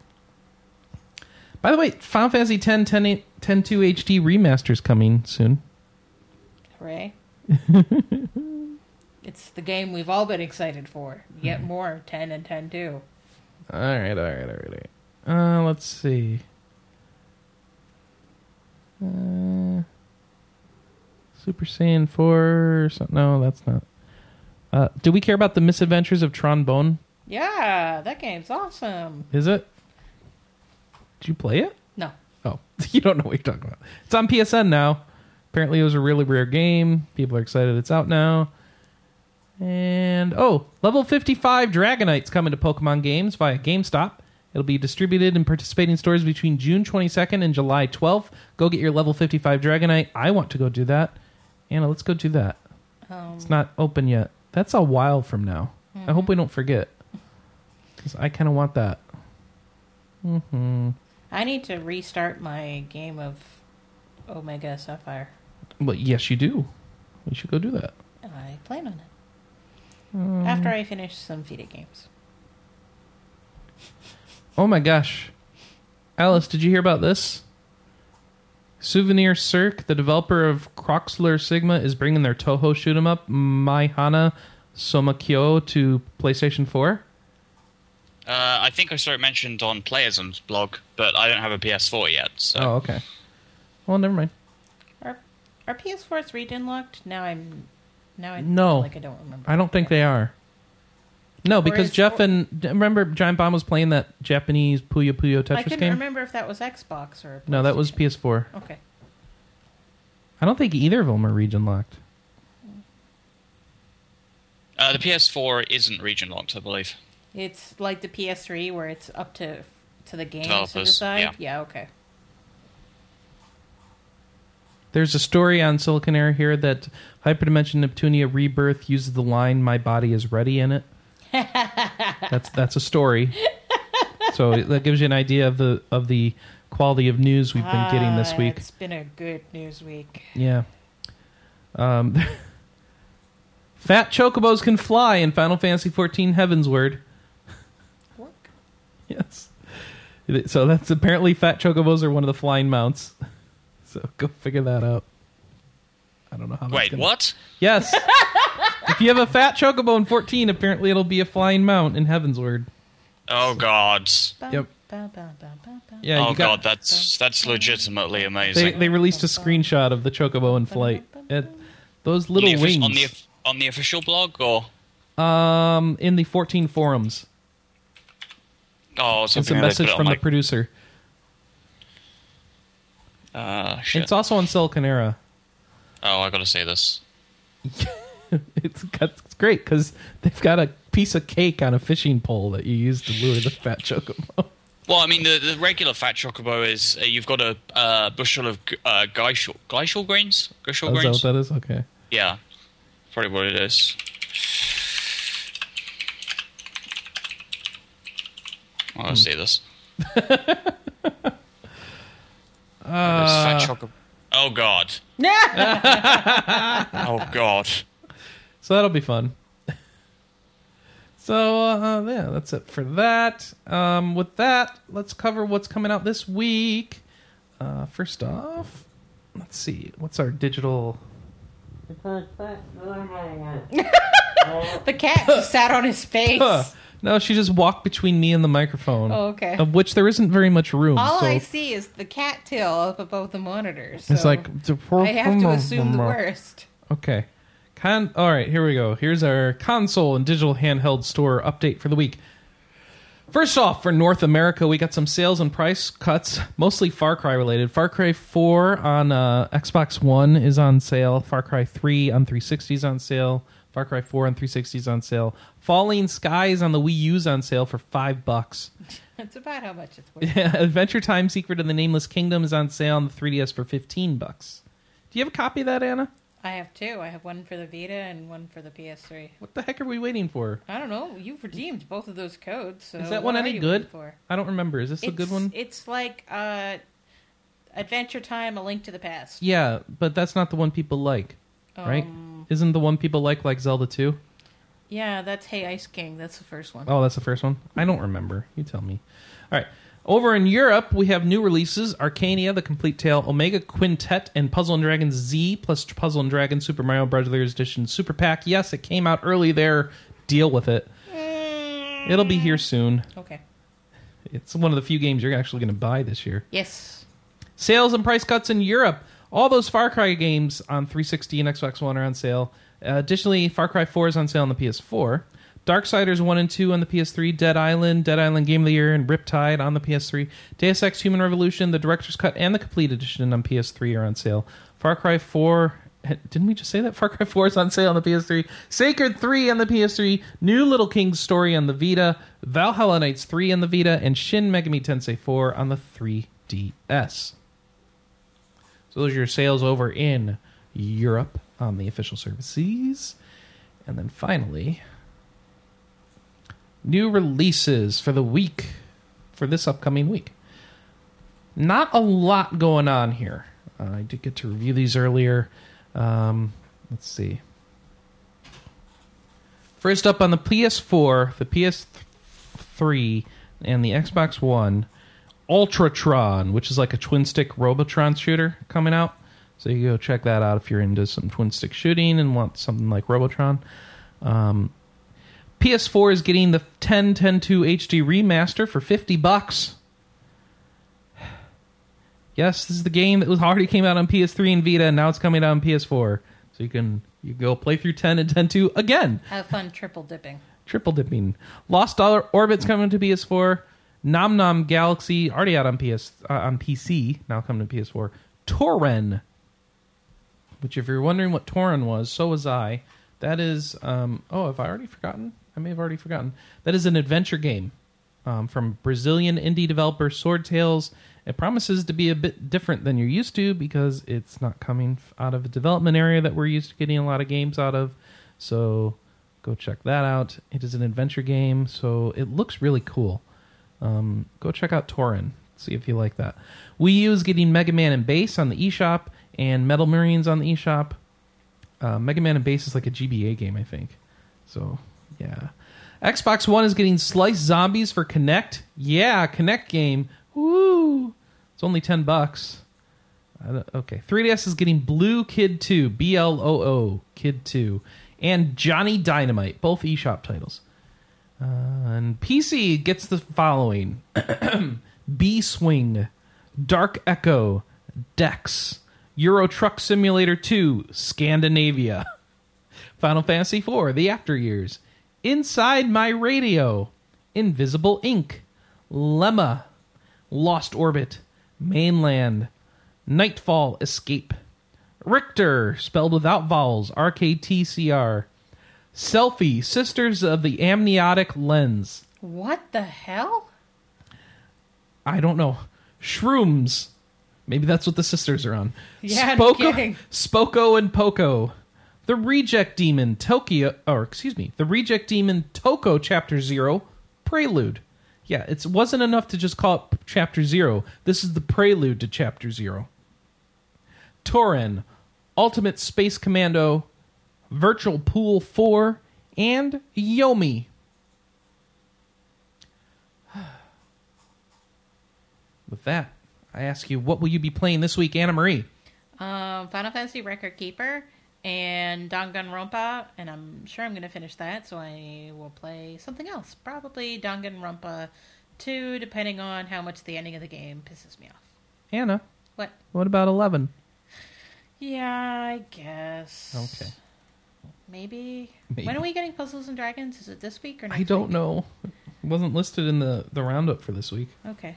By the way, Final Fantasy 10 10, 8, 10 2 HD remaster's coming soon. Hooray. it's the game we've all been excited for. Yet more 10 and 10 too. All right, all right, all right. All right. Uh, let's see. Uh, Super Saiyan 4 or something. No, that's not. Uh, do we care about the misadventures of Tron Bonne? Yeah, that game's awesome. Is it? Did you play it? No. Oh, you don't know what you're talking about. It's on PSN now. Apparently, it was a really rare game. People are excited it's out now. And oh, level 55 Dragonite's coming to Pokemon games via GameStop. It'll be distributed in participating stores between June 22nd and July 12th. Go get your level 55 Dragonite. I want to go do that. Anna, let's go do that. Um, It's not open yet. That's a while from now. I hope we don't forget. Because I kind of want that. hmm I need to restart my game of Omega Sapphire. Well, yes, you do. You should go do that. I plan on it. Um, After I finish some FIDE games. Oh my gosh. Alice, did you hear about this? Souvenir Cirque, the developer of Croxler Sigma, is bringing their Toho shoot 'em up, Maihana Somakyo, to PlayStation 4. Uh, I think I saw it mentioned on Playerism's blog, but I don't have a PS4 yet. So Oh, okay. Well, never mind. Are, are PS4s region locked? Now I'm. Now I No. like I don't remember. I don't think they are. No, because is- Jeff or- and remember Giant Bomb was playing that Japanese Puyo Puyo Tetris game. I Tetris couldn't game. remember if that was Xbox or. No, that was PS4. Okay. I don't think either of them are region locked. uh, the PS4 isn't region locked, I believe. It's like the PS3 where it's up to to the game to Developers, decide. yeah. okay. There's a story on Siliconera here that Hyperdimension Neptunia Rebirth uses the line "My body is ready" in it. that's that's a story. So that gives you an idea of the of the quality of news we've been getting this Ah, week. It's been a good news week. Yeah. Um, fat chocobos can fly in Final Fantasy XIV Heavensward. Work. Yes. So that's apparently fat chocobos are one of the flying mounts. So go figure that out. I don't know how. that's Wait, gonna- what? Yes. if you have a fat chocobo in 14, apparently it'll be a flying mount in Heavensward. Oh God! Yep. Yeah, oh you got, God, that's that's legitimately amazing. they released a screenshot of the chocobo in flight. It, those little on the, wings. on the on the official blog, or um, in the 14 forums. Oh, It's a message from my- the producer. Uh, shit. It's also on Siliconera. oh, I gotta say this. it's, got, it's great because they've got a piece of cake on a fishing pole that you use to lure the fat chocobo. Well, I mean, the, the regular fat chocobo is uh, you've got a uh, bushel of uh, Gysahl, Gysahl Greens. Gysahl Oh, is that grains. what that is? Okay. Yeah, probably what it is. Oh, Hmm. let's see this. Uh, There's. Oh God. oh God. So that'll be fun. So uh, yeah, that's it for that. Um, with that, let's cover what's coming out this week. Uh, first off, let's see what's our digital. The cat just sat on his face. No, she just walked between me and the microphone. Oh, okay. Of which there isn't very much room. All so I see is the cattail up above the monitors. it's so like I have to assume the worst. Okay. Con- all right, here we go. Here's our console and digital handheld store update for the week. First off, for North America, we got some sales and price cuts, mostly Far Cry related. Far Cry 4 on uh, Xbox One is on sale. Far Cry 3 on 360 is on sale. Far Cry 4 on 360s on sale. Falling Skies on the Wii U is on sale for five bucks. That's about how much it's worth. Yeah, Adventure Time: Secret of the Nameless Kingdom is on sale on the 3DS for 15 bucks. Do you have a copy of that, Anna? I have two. I have one for the Vita and one for the PS3. What the heck are we waiting for? I don't know. You've redeemed both of those codes. So Is that one any good? I don't remember. Is this a good one? It's like uh, Adventure Time: A Link to the Past. Yeah, but that's not the one people like, right? Um, Isn't the one people like like Zelda 2? Yeah, that's Hey Ice King. That's the first one. Oh, that's the first one? I don't remember. You tell me. All right. Over in Europe, we have new releases Arcania, The Complete Tale, Omega Quintet, and Puzzle and Dragons Z, plus Puzzle and Dragons Super Mario Brothers Edition Super Pack. Yes, it came out early there. Deal with it. It'll be here soon. Okay. It's one of the few games you're actually going to buy this year. Yes. Sales and price cuts in Europe. All those Far Cry games on 360 and Xbox One are on sale. Uh, additionally, Far Cry 4 is on sale on the PS4. Darksiders 1 and 2 on the PS3, Dead Island, Dead Island Game of the Year, and Riptide on the PS3. Deus Ex Human Revolution, the Director's Cut, and the Complete Edition on PS3 are on sale. Far Cry 4. Didn't we just say that? Far Cry 4 is on sale on the PS3. Sacred 3 on the PS3. New Little King's Story on the Vita. Valhalla Knights 3 on the Vita. And Shin Megami Tensei 4 on the 3DS. So those are your sales over in Europe on the official services. And then finally, new releases for the week, for this upcoming week. Not a lot going on here. Uh, I did get to review these earlier. Um, let's see. First up on the PS4, the PS3, and the Xbox One, Ultratron, which is like a twin stick Robotron shooter coming out. So you go check that out if you're into some twin stick shooting and want something like Robotron. Um, PS4 is getting the 1010 HD remaster for 50 bucks. Yes, this is the game that was already came out on PS3 and Vita, and now it's coming out on PS4. So you can you go play through 10 and 10.2 again Have fun triple dipping. triple dipping. Lost Dollar Orbit's coming to PS4. Nom Nom Galaxy already out on PS uh, on PC now coming to PS4. Toren, which if you're wondering what Toren was, so was I. That is um, oh, have I already forgotten? I may have already forgotten. That is an adventure game um, from Brazilian indie developer Sword Tales. It promises to be a bit different than you're used to because it's not coming out of a development area that we're used to getting a lot of games out of. So go check that out. It is an adventure game, so it looks really cool. Um, go check out Toren. See if you like that. Wii U is getting Mega Man and Bass on the eShop and Metal Marines on the eShop. Uh, Mega Man and Bass is like a GBA game, I think. So yeah. Xbox One is getting Slice Zombies for Kinect. Yeah, Kinect game. Woo! It's only ten bucks. I don't- Okay, 3DS is getting Bloo Kid 2, B L O O Kid 2, and Johnny Dynamite, both eShop titles. Uh, and PC gets the following. Beeswing, Dark Echo, Dex, Euro Truck Simulator 2, Scandinavia, Final Fantasy IV, The After Years, Inside My Radio, Invisible Ink, Lemma, Lost Orbit, Mainland, Nightfall Escape, Richter, spelled without vowels, RKTCR, Selfie, Sisters of the Amniotic Lens. What the hell? I don't know. Shrooms. Maybe that's what the sisters are on. Yeah, no kidding. Spoko and Poco. The Reject Demon Tokyo, or excuse me, the Reject Demon Toko Chapter Zero Prelude. Yeah, it wasn't enough to just call it Chapter Zero. This is the prelude to Chapter Zero. Toren, Ultimate Space Commando, Virtual Pool 4, and Yomi. With that, I ask you, what will you be playing this week, Anna Marie? Um, Final Fantasy Record Keeper and Danganronpa, and I'm sure I'm going to finish that, so I will play something else. Probably Danganronpa 2, depending on how much the ending of the game pisses me off. Anna, What? what about 11? Yeah, I guess. Okay. Maybe. Maybe. When are we getting Puzzles and Dragons? Is it this week or next I don't week? know. It wasn't listed in the, the roundup for this week. Okay.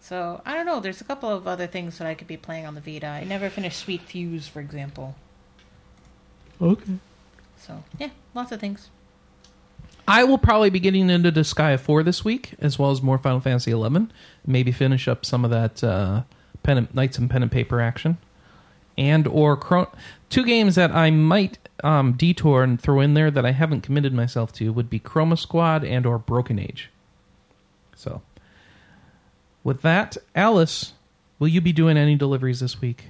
So, I don't know. There's a couple of other things that I could be playing on the Vita. I never finished Sweet Fuse, for example. Okay. So, yeah, lots of things. I will probably be getting into Disgaea 4 this week, as well as more Final Fantasy 11. Maybe finish up some of that uh, pen and, Knights and Pen and Paper action. And or Chron- two games that I might um, detour and throw in there that I haven't committed myself to would be Chroma Squad and or Broken Age. So, with that, Alice, will you be doing any deliveries this week?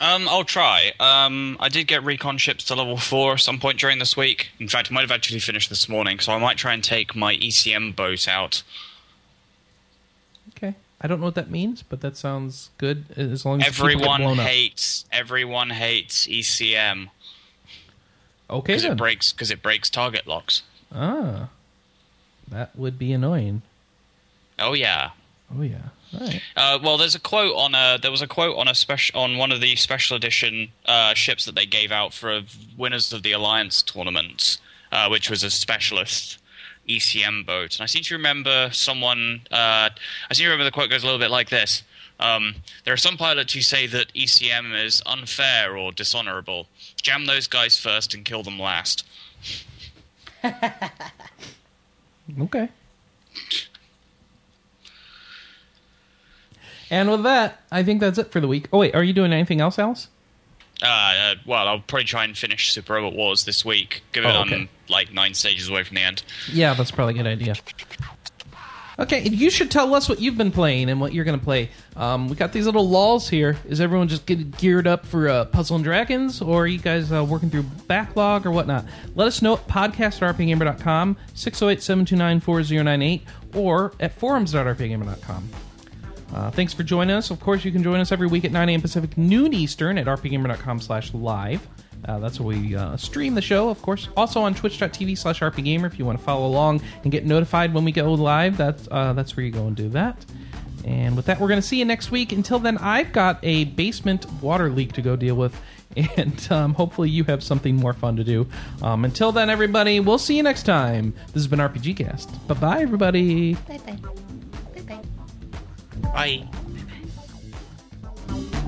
Um, I'll try. Um, I did get recon ships to level four at some point during this week. In fact, I might have actually finished this morning, so I might try and take my ECM boat out. Okay. I don't know what that means, but that sounds good as long as Everyone hates. Everyone hates ECM Okay, because it breaks because it breaks target locks. Ah, that would be annoying. Oh yeah. Oh yeah. Right. Uh, well, there's a quote on a there was a quote on a special on one of the special edition uh, ships that they gave out for winners of the Alliance tournament, uh, which was a specialist ECM boat. And I seem to remember someone. Uh, I seem to remember the quote goes a little bit like this: um, "There are some pilots who say that ECM is unfair or dishonorable. Jam those guys first and kill them last." Okay. And with that, I think that's it for the week. Oh wait, are you doing anything else, Alice? Uh, uh, well, I'll probably try and finish Super Robot Wars this week. Given Oh, okay. I'm like nine stages away from the end. Yeah, that's probably a good idea. Okay, and you should tell us what you've been playing and what you're going to play. Um, we got these little lulls here. Is everyone just getting geared up for uh, Puzzle and Dragons, or are you guys uh, working through backlog or whatnot? Let us know at podcast at rpgamer.com, 608-729-4098, or at forums.rpgamer.com. Uh, thanks for joining us. Of course, you can join us every week at 9 a.m. Pacific, noon Eastern at rpgamer.com slash live. Uh, that's where we uh, stream the show, of course. Also on twitch.tv slash rpgamer if you want to follow along and get notified when we go live. That's, uh, that's where you go and do that. And with that, we're going to see you next week. Until then, I've got a basement water leak to go deal with. And um, hopefully, you have something more fun to do. Um, until then, everybody, we'll see you next time. This has been RPG Cast. Bye bye, everybody. Bye bye. Bye bye. Bye.